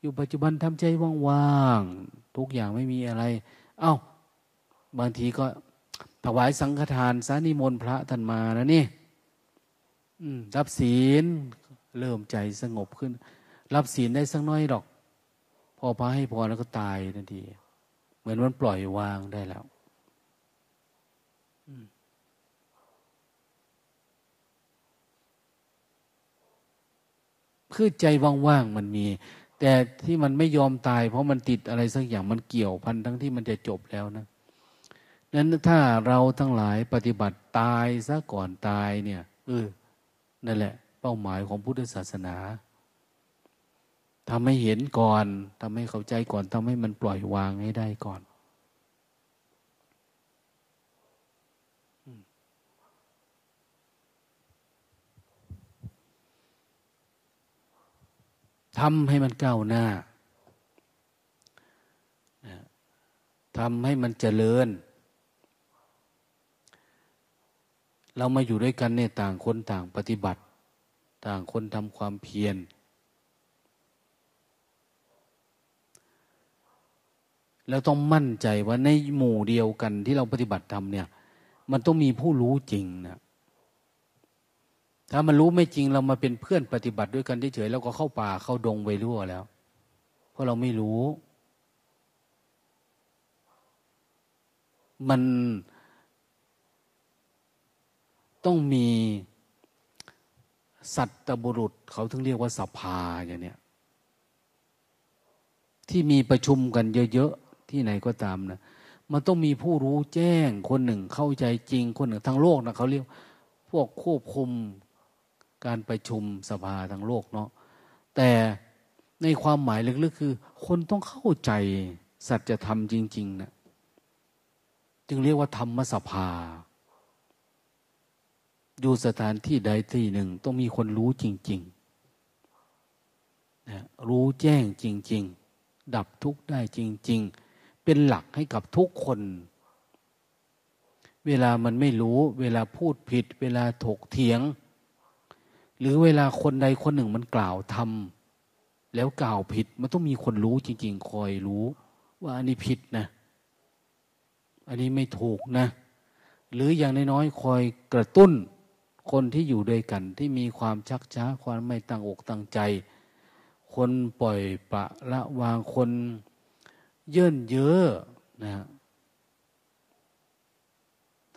อยู่ปัจจุบันทำใจว่างๆทุกอย่างไม่มีอะไร เอา้า บางทีก็ถวายสังฆทานสานิมนต์พระท่านมานะนี่รับศีล เริ่มใจสงบขึ้น รับศีลได้สักน้อยหรอก พอพระให้พอแล้วก็ตายทันที เหมือนมันปล่อยวางได้แล้วคือใจว่างๆมันมี แต่ที่มันไม่ยอมตาย เพราะมันติดอะไรสักอย่างมันเกี่ยวพันทั้งที่มันจะจบแล้วนะนั้นถ้าเราทั้งหลายปฏิบัติตายซะก่อนตายเนี่ยเออนั่นแหละ เป้าหมายของพุทธศาสนาทำให้เห็นก่อนทำให้เข้าใจก่อนทำให้มันปล่อยวางให้ได้ก่อน ทำให้มันก้าวหน้าทำให้มันเจริญ เรามาอยู่ด้วยกันเนี่ยต่างคนต่างปฏิบัติ ต่างคนทำความเพียร แล้วต้องมั่นใจว่าในหมู่เดียวกันที่เราปฏิบัติทำเนี่ย มันต้องมีผู้รู้จริงนะ ถ้ามันรู้ไม่จริงเรามาเป็นเพื่อนปฏิบัติด้วยกันเฉยๆแล้วก็เข้าป่าเข้าดงไปรั่วแล้ว เพราะเราไม่รู้ มันต้องมีสัตตบุรุษ เขาถึงเรียกว่าสภาอย่างเนี้ยที่มีประชุมกันเยอะๆ ที่ไหนก็ตามนะมันต้องมีผู้รู้แจ้งคนหนึ่งเข้าใจจริงคนหนึ่งทั้งโลกนะเขาเรียก พวกควบคุม การประชุมสภาทั้งโลกเนาะแต่ในความหมายลึกๆคือ คนต้องเข้าใจสัจธรรมจริงๆนะจึงเรียกว่าธรรมสภา อยู่สถานที่ใดที่หนึ่ง ต้องมีคนรู้จริงๆนะรู้แจ้งจริง ๆ ดับทุกข์ได้จริง ๆ เป็นหลักให้กับทุกคน เวลามันไม่รู้ เวลาพูดผิด เวลาถกเถียง หรือเวลาคนใดคนหนึ่งมันกล่าวทำแล้วกล่าวผิด มันต้องมีคนรู้จริง ๆ คอยรู้ ว่าอันนี้ผิดนะ อันนี้ไม่ถูกนะ หรืออย่างน้อยๆคอยกระตุ้นคนที่อยู่ด้วยกันที่มีความชักช้าความไม่ตั้งอกตั้งใจ คนปล่อยปะละวางคนเยื่นเยอะนะ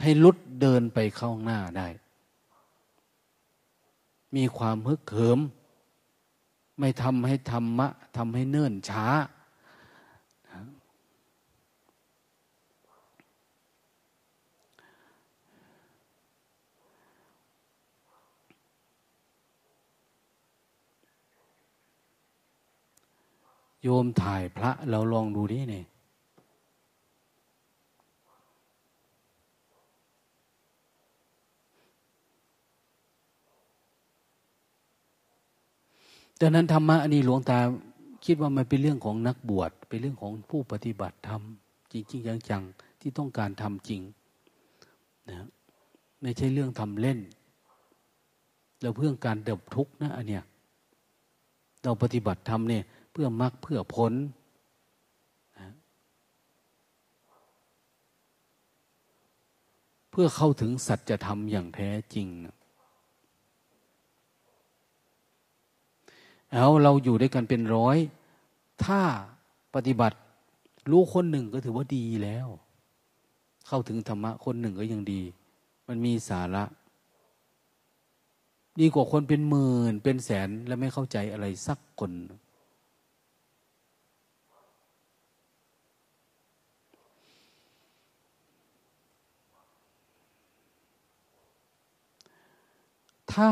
ให้ลุดเดินไปเข้าหน้าได้ มีความฮึกเหิม ไม่ทำให้ธรรมะทำให้เนิ่นช้า โยมถ่ายพระเราลองดูดิเนี่ย ดังนั้นธรรมะอันนี้หลวงตาคิดว่ามันเป็นเรื่องของนักบวชเป็นเรื่องของผู้ปฏิบัติธรรมจริง ๆ จังๆที่ต้องการทำจริงนะไม่ใช่เรื่องทำเล่น เราเพื่อการดับทุกข์นะอันเนี้ยเราปฏิบัติธรรมเนี่ยเพื่อมรรคเพื่อพ้นเพื่อเข้าถึงสัจธรรมอย่างแท้จริง เอาเราอยู่ด้วยกันเป็นร้อย ถ้าปฏิบัติรู้คนหนึ่งก็ถือว่าดีแล้ว เข้าถึงธรรมะคนหนึ่งก็ยังดี มันมีสาระ ดีกว่าคนเป็นหมื่นเป็นแสนแล้วไม่เข้าใจอะไรสักคน ถ้า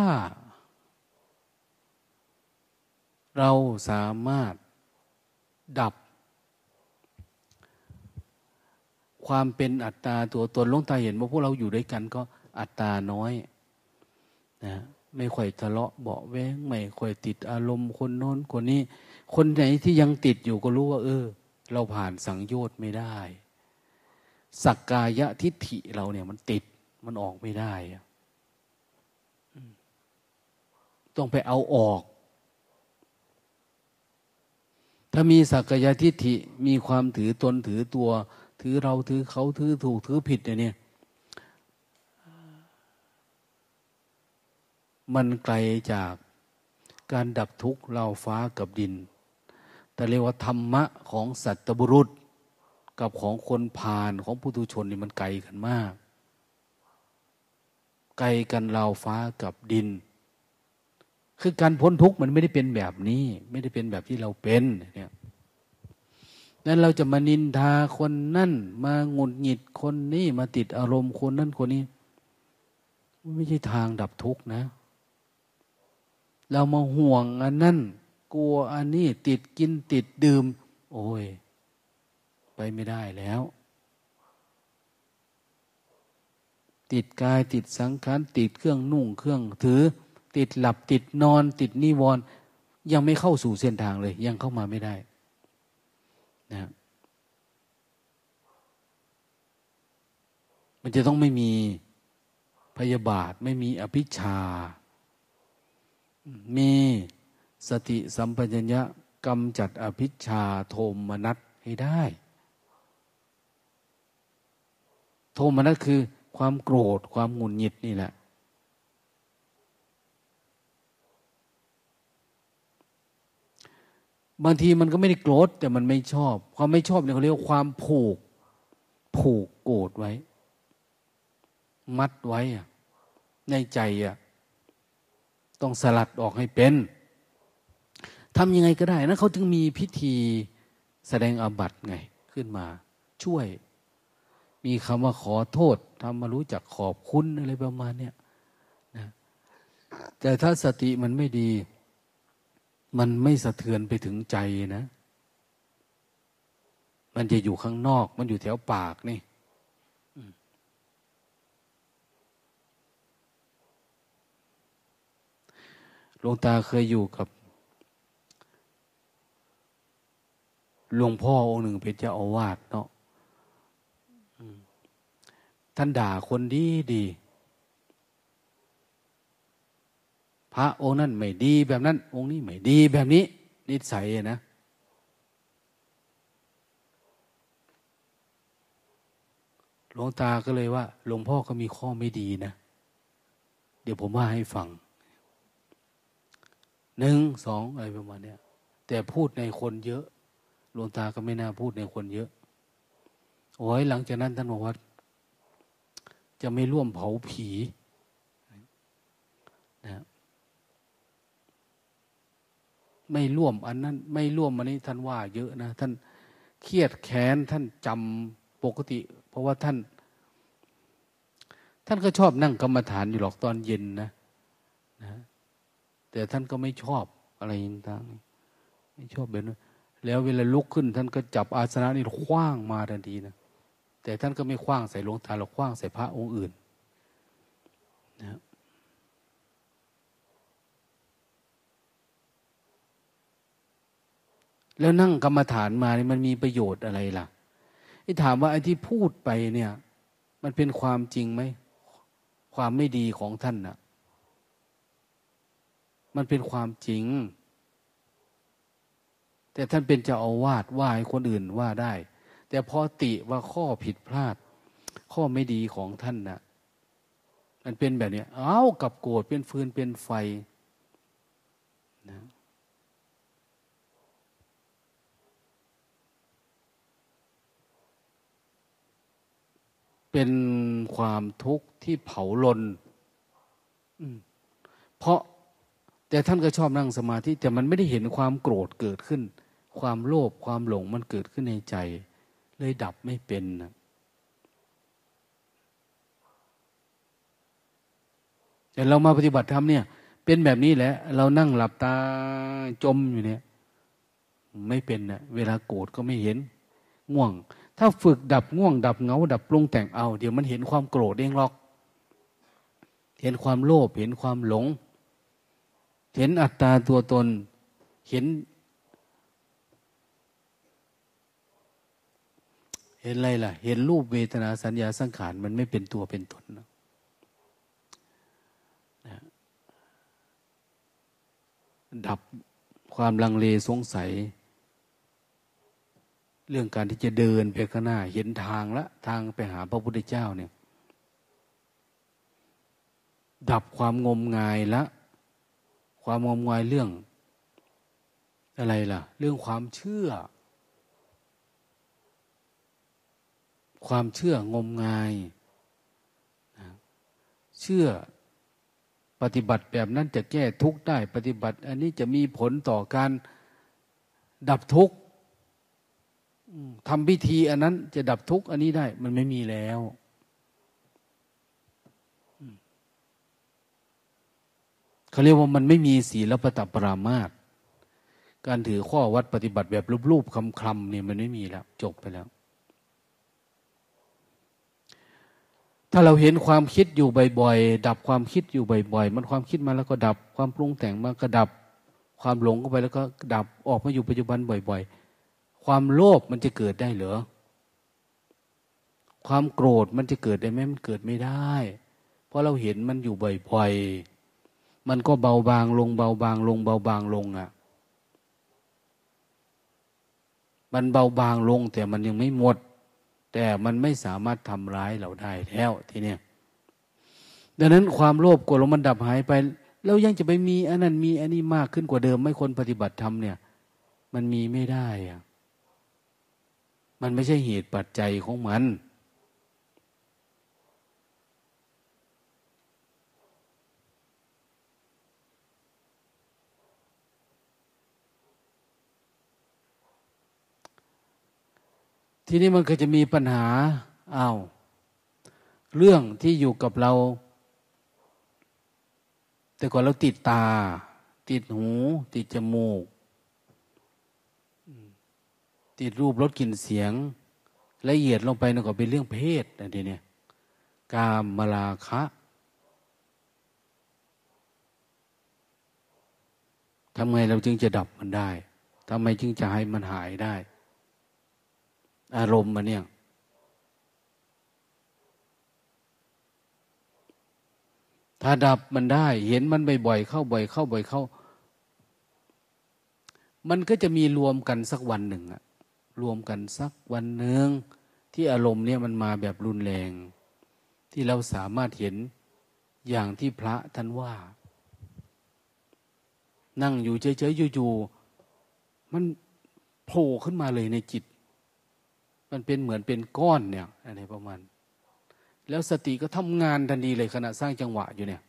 เราสามารถดับ ความเป็นอัตตาตัวตนลงตาเห็นว่าพวกเราอยู่ด้วยกันก็อัตตาน้อยนะไม่ค่อยทะเลาะเบาแวงไม่ค่อยติดอารมณ์คนโน้นคนนี้ คนไหนที่ยังติดอยู่ก็รู้ว่า เออ เราผ่านสังโยชน์ไม่ได้สักกายะทิฏฐิเราเนี่ยมันติดมันออกไม่ได้ ต้องไปเอาออก ถ้ามีสักกายทิฏฐิมีความถือตนถือตัว ถือเราถือเขาถือถูกถือผิดเนี่ยมันไกลจากการดับทุกข์เราฟ้ากับดิน แต่เรียกว่าธรรมะของสัตบุรุษ กับของคนผ่านของปุถุชนนี่มันไกลกันมาก ไกลกันเราฟ้ากับดิน คือการพ้นทุกข์มันไม่ได้เป็นแบบนี้ ไม่ได้เป็นแบบที่เราเป็นเนี่ยนั้นเราจะมานินทาคนนั่น มาหงุดหงิดคนนี้มาติดอารมณ์คนนั่นคนนี้ไม่ใช่ทางดับทุกข์นะ เรามาห่วงอันนั้นกลัวอันนี้ติดกินติดดื่ม โอ้ย ไปไม่ได้แล้ว ติดกายติดสังขารติดเครื่องนุ่งเครื่องถือ ติดหลับติดนอน ติดนิวรณ์ยังไม่เข้าสู่เส้นทางเลย ยังเข้ามาไม่ได้นะมันจะต้องไม่มีพยาบาท ไม่มีอภิชา มีสติสัมปชัญญะกำจัดอภิชาโทมนัสให้ได้ โทมนัสคือความโกรธความหงุดหงิดนี่แหละ บางทีมันก็ไม่ได้โกรธแต่มันไม่ชอบ ความไม่ชอบเนี่ยเขาเรียกว่าความผูก ผูกโกรธไว้ มัดไว้ในใจอะต้องสลัดออกให้เป็นทำยังไงก็ได้นะเขาถึงมีพิธีแสดงอาบัตไง ขึ้นมา ช่วย มีคำว่าขอโทษทำมารู้จักขอบคุณอะไรประมาณเนี้ยนะแต่ถ้าสติมันไม่ดี มันไม่สะเทือนไปถึงใจนะ มันจะอยู่ข้างนอก มันอยู่แถวปากนี่หลวงตาเคยอยู่กับหลวงพ่อองค์หนึ่งเป็นเจ้าอาวาสเนาะท่านด่าคนดีดี พระองค์นั้นไม่ดีแบบนั้น องค์นี้ไม่ดีแบบนี้ นิสัยนะหลวงตาก็เลยว่าหลวงพ่อก็มีข้อไม่ดีนะ เดี๋ยวผมว่าให้ฟังหนึ่งสองอะไรประมาณนี้แต่พูดในคนเยอะหลวงตาก็ไม่น่าพูดในคนเยอะโอ้ยหลังจากนั้นท่านบอกว่า จะไม่ร่วมเผาผีนะ ไม่ร่วมอันนั้น ไม่ร่วมอันนี้ท่านว่าเยอะนะท่านเครียดแค้นท่านจำปกติ เพราะว่าท่าน ท่านก็ชอบนั่งกรรมฐานอยู่หรอกตอนเย็นนะนะแต่ท่านก็ไม่ชอบอะไรต่างๆไม่ชอบแบบนั้นแล้วเวลาลุกขึ้น ท่านก็จับอาสนะนี่คว้างมาทันทีนะแต่ท่านก็ไม่คว้างใส่หลวงตาหรอกคว้างใส่พระองค์อื่นนะ แล้วนั่งกรรมฐานมานี่มันมีประโยชน์อะไรล่ะไอ้ถามว่าไอ้ที่พูดไปเนี่ย มันเป็นความจริงไหมความไม่ดีของท่านนะ่ะ มันเป็นความจริง แต่ท่านเป็นเจ้าอาวาสว่าให้คนอื่นว่าได้ แต่พอติว่าข้อผิดพลาด ข้อไม่ดีของท่านนะ่ะ มันเป็นแบบนี้ เอ้ากับโกรธเป็นฟืนเป็นไฟนะ เป็นความทุกข์ที่เผาลนเพราะแต่ท่านก็ชอบนั่งสมาธิแต่มันไม่ได้เห็นความโกรธเกิดขึ้น ความโลภความหลงมันเกิดขึ้นในใจ เลยดับไม่เป็นนะแต่เรามาปฏิบัติธรรมเนี่ย เป็นแบบนี้แหละ เรานั่งหลับตาจมอยู่เนี่ย ไม่เป็นนะเวลาโกรธก็ไม่เห็น ง่วง ถ้าฝึกดับง่วง ดับเงา ดับปรุงแต่งเอา เดี๋ยวมันเห็นความโกรธเองหรอก เห็นความโลภเห็นความหลง เห็นอัตตาตัวตนเห็น เห็นอะไรล่ะ เห็นรูปเวทนาสัญญาสังขารมันไม่เป็นตัวเป็นตนนะดับความลังเลสงสัย เรื่องการที่จะเดินไปข้างหน้า เห็นทางละ ทางไปหาพระพุทธเจ้าเนี่ย ดับความงมงายละ ความงมงายเรื่อง อะไรล่ะ เรื่องความเชื่อ ความเชื่องมงายเชื่อปฏิบัติแบบนั้นจะแก้ทุกข์ได้ ปฏิบัติ อันนี้จะมีผลต่อการดับทุกข์ ทำพิธีอันนั้นจะดับทุกข์อันนี้ได้ มันไม่มีแล้วเขาเรียกว่ามันไม่มีศีลปตปรามาตการถือข้อวัดปฏิบัติแบบรูปๆคำๆเนี่ยมันไม่มีแล้ว จบไปแล้ว ถ้าเราเห็นความคิดอยู่บ่อยๆดับความคิดอยู่บ่อยๆมันความคิดมาแล้วก็ดับ ความปรุงแต่งมาก็ดับ ความหลงเข้าไปแล้วก็ดับออกมาอยู่ปัจจุบันบ่อย ๆ ความโลภมันจะเกิดได้เหรอ ความโกรธมันจะเกิดได้ไหมมันเกิดไม่ได้ เพราะเราเห็นมันอยู่บ่อยๆ มันก็เบาบางลงเบาบางลงเบาบางลงอะ มันเบาบางลงแต่มันยังไม่หมด แต่มันไม่สามารถทำร้ายเราได้แล้วทีเนี้ยดังนั้นความโลภโกรธมันดับหายไปเรายังจะไปมีอันนั้นมีอันนี้มากขึ้นกว่าเดิมไม่คนปฏิบัติธรรมเนี่ย มันมีไม่ได้อะ มันไม่ใช่เหตุปัจจัยของมัน ทีนี้มันก็จะมีปัญหาอา้าวเรื่องที่อยู่กับเรา แต่ก่อนเราติดตา ติดหู ติดจมูก ติดรูปรสกลิ่นเสียง ละเอียดลงไปนั่นก็เป็นเรื่องเพศนะทีนี้กามมาลาคะ ทำไงเราจึงจะดับมันได้ทำไมจึงจะให้มันหายได้ อารมณ์มันเนี่ย ถ้าดับมันได้ เห็นมันบ่อยๆเข้าบ่อยเข้าบ่อยเข้า มันก็จะมีรวมกันสักวันหนึ่งอะ รวมกันสักวันหนึ่งที่อารมณ์เนี่ยมันมาแบบรุนแรง ที่เราสามารถเห็นอย่างที่พระท่านว่า นั่งอยู่เฉยๆอยู่ๆมันโผล่ขึ้นมาเลยในจิต มันเป็นเหมือนเป็นก้อนเนี่ยอะไรประมาณ แล้วสติก็ทำงานทันทีเลยขณะสร้างจังหวะอยู่เนี่ย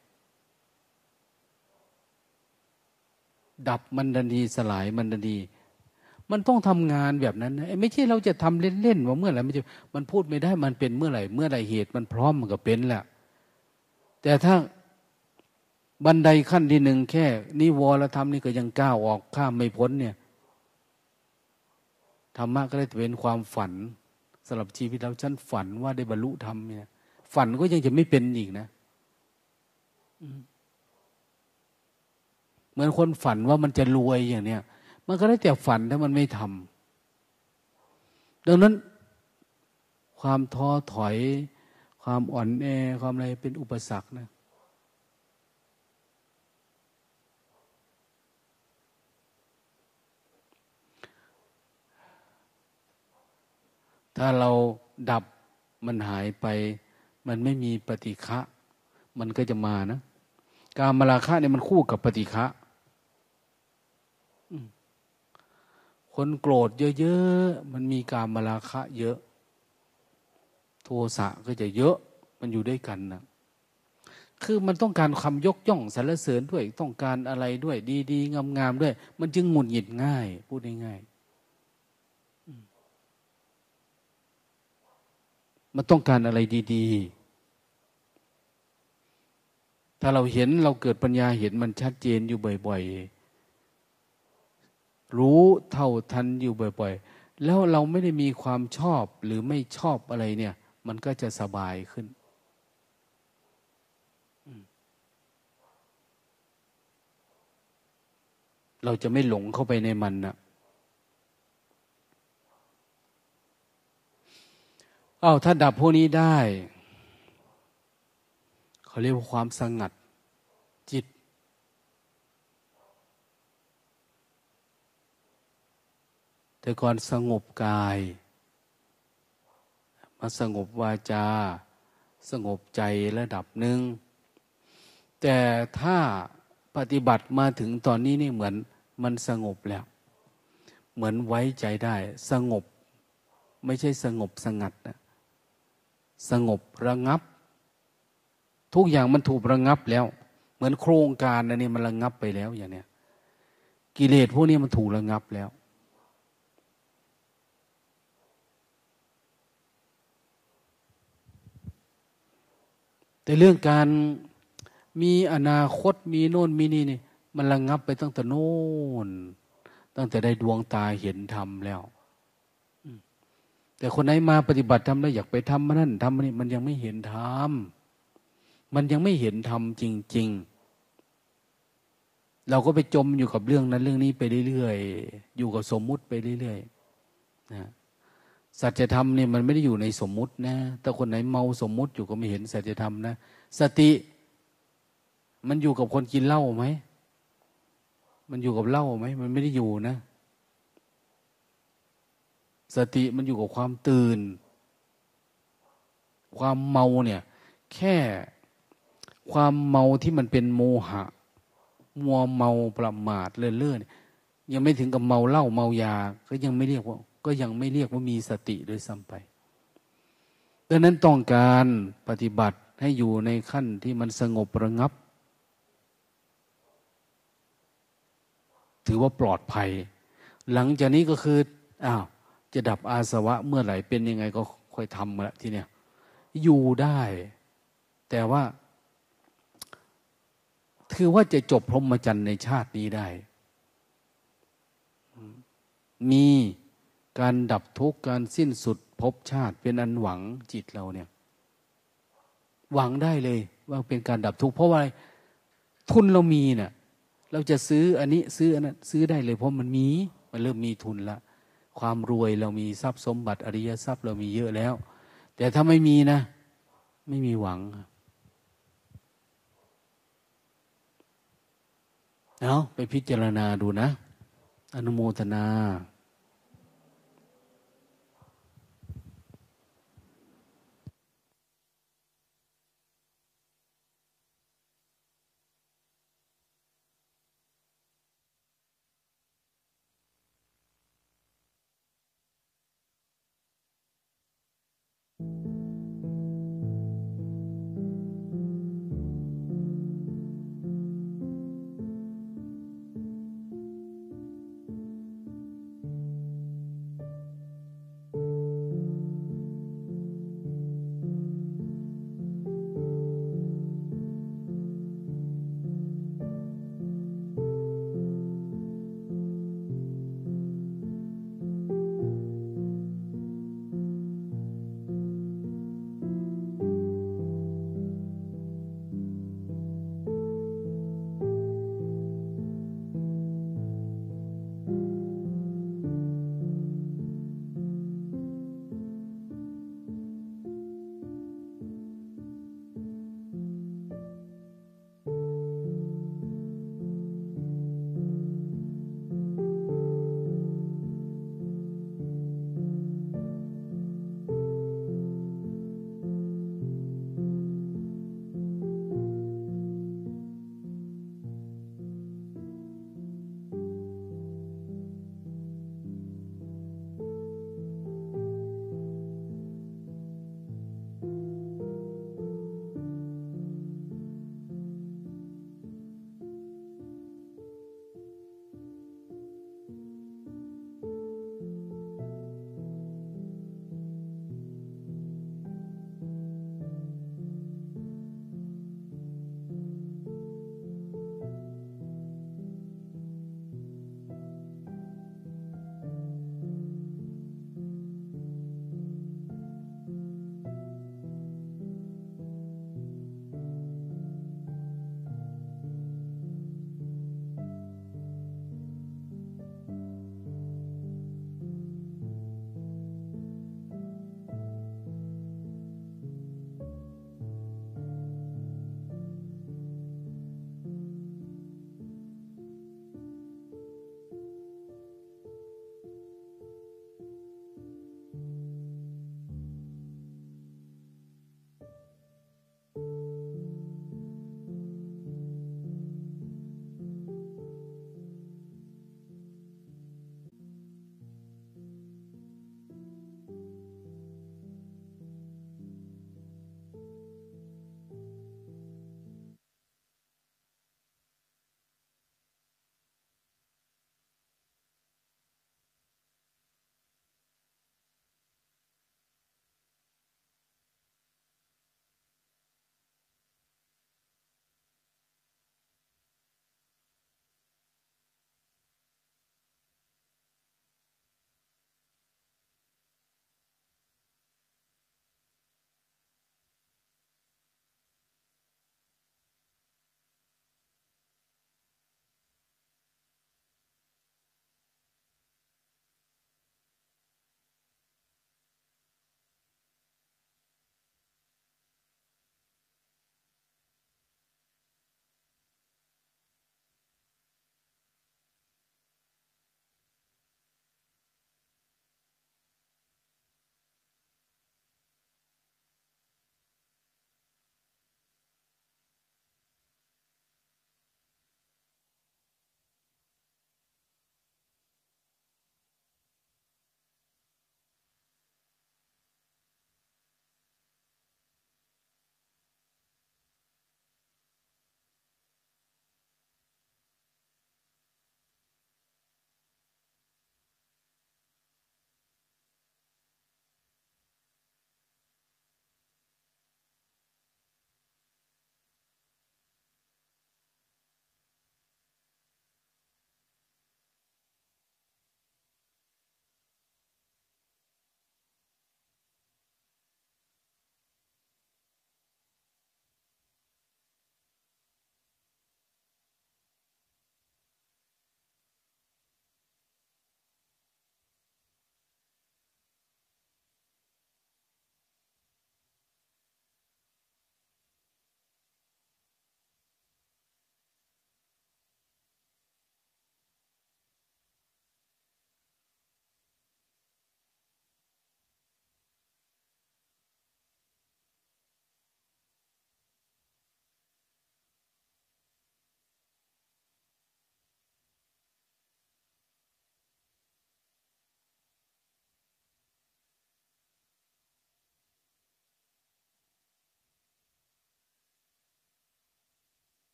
ดับมันทันทีสลายมันทันที มันต้องทำงานแบบนั้นนะไม่ใช่เราจะทำเล่นๆว่าเมื่อไหร่ไม่ใช่มันพูดไม่ได้มันเป็นเมื่อไหร่ เมื่อไหร่เหตุมันพร้อมมันก็เป็นแหละแต่ถ้าบันไดขั้นที่หนึ่งแค่นิวรธรรมนี่ก็ยังก้าวออกข้ามไม่พ้นเนี่ยธรรมะก็ได้เป็นความฝันสำหรับชีวิตเราฉันฝันว่าได้บรรลุธรรมเนี่ยฝันก็ยังจะไม่เป็นอีกนะเหมือนคนฝันว่ามันจะรวยอย่างเนี้ย มันก็ได้แต่ฝันถ้ามันไม่ทำดังนั้น ความท้อถอย ความอ่อนแอ ความอะไรเป็นอุปสรรคนะถ้าเราดับมันหายไป มันไม่มีปฏิฆะมันก็จะมานะ การมราคะเนี่ยมันคู่กับปฏิฆะ คนโกรธเยอะๆ มันมีการมาราคะเยอะ โทสะก็จะเยอะ มันอยู่ด้วยกันนะคือมันต้องการคำยกย่องสรรเสริญด้วย ต้องการอะไรด้วย ดีๆ งามๆด้วย มันจึงหงุดหงิดง่าย พูดง่ายๆมันต้องการอะไรดีๆ ถ้าเราเห็นเราเกิดปัญญาเห็นมันชัดเจนอยู่บ่อย ๆ รู้เท่าทันอยู่บ่อย ๆ แล้วเราไม่ได้มีความชอบหรือไม่ชอบอะไรเนี่ย มันก็จะสบายขึ้น เราจะไม่หลงเข้าไปในมันนะอา้าวถ้าดับพวกนี้ได้ เขาเรียกว่าความสงัดจิต แต่ก่อนสงบกาย มาสงบวาจา สงบใจระดับหนึ่ง แต่ถ้าปฏิบัติมาถึงตอนนี้นี่เหมือนมันสงบแล้ว เหมือนไว้ใจได้ สงบ ไม่ใช่สงบสงัดนะสงบระงับ ทุกอย่างมันถูกระงับแล้ว เหมือนโครงการอันนี้มันระงับไปแล้วอย่างเนี้ยกิเลสพวกนี้มันถูกระงับแล้ว แต่เรื่องการมีอนาคตมีโน่นมีนี่นี่มันระงงับไปตั้งแต่โน่น ตั้งแต่ได้ดวงตาเห็นธรรมแล้วแต่คนไหนมาปฏิบัติธรรมแล้วอยากไปทำมันนั่นทำมันนี่มันยังไม่เห็นธรรมมันยังไม่เห็นธรรมจริง ๆ เราก็ไปจมอยู่กับเรื่องนั้นเรื่องนี้ไปเรื่อยๆอยู่กับสมมุติไปเรื่อยๆนะ สัจธรรมเนี่ยมันไม่ได้อยู่ในสมมุตินะแต่คนไหนเมาสมมุติอยู่ก็ไม่เห็นสัจธรรมนะ สติมันอยู่กับคนกินเหล้าไหม มันอยู่กับเหล้าไหม มันไม่ได้อยู่นะ สติมันอยู่กับความตื่น ความเมาเนี่ย แค่ความเมาที่มันเป็นโมหะ มัวเมาประมาทเลื่อนเลื่อนยังไม่ถึงกับเมาเหล้าเมายา ก็ยังไม่เรียกว่า ก็ยังไม่เรียกว่ามีสติด้วยซ้ำไปดังนั้นต้องการปฏิบัติให้อยู่ในขั้นที่มันสงบระงับ ถือว่าปลอดภัย หลังจากนี้ก็คืออ้าวจะดับอาสวะเมื่อไหร่เป็นยังไงก็ค่อยทำละทีเนี้ยอยู่ได้ แต่ว่า ถือว่าจะจบพรหมจรรย์ในชาตินี้ได้ มี การดับทุกข์การสิ้นสุดภพชาติเป็นอันหวังจิตเราเนี่ย หวังได้เลยว่าเป็นการดับทุกข์เพราะว่าทุนเรามีเนะ่ยเราจะซื้ออันนี้ซื้ออันนั้นซื้อได้เลยเพราะมันมีมันเริ่มมีทุนละ ความรวยเรามีทรัพย์สมบัติอริยทรัพย์เรามีเยอะแล้ว แต่ถ้าไม่มีนะ ไม่มีหวังเอาไปพิจารณาดูนะ อนุโมทนา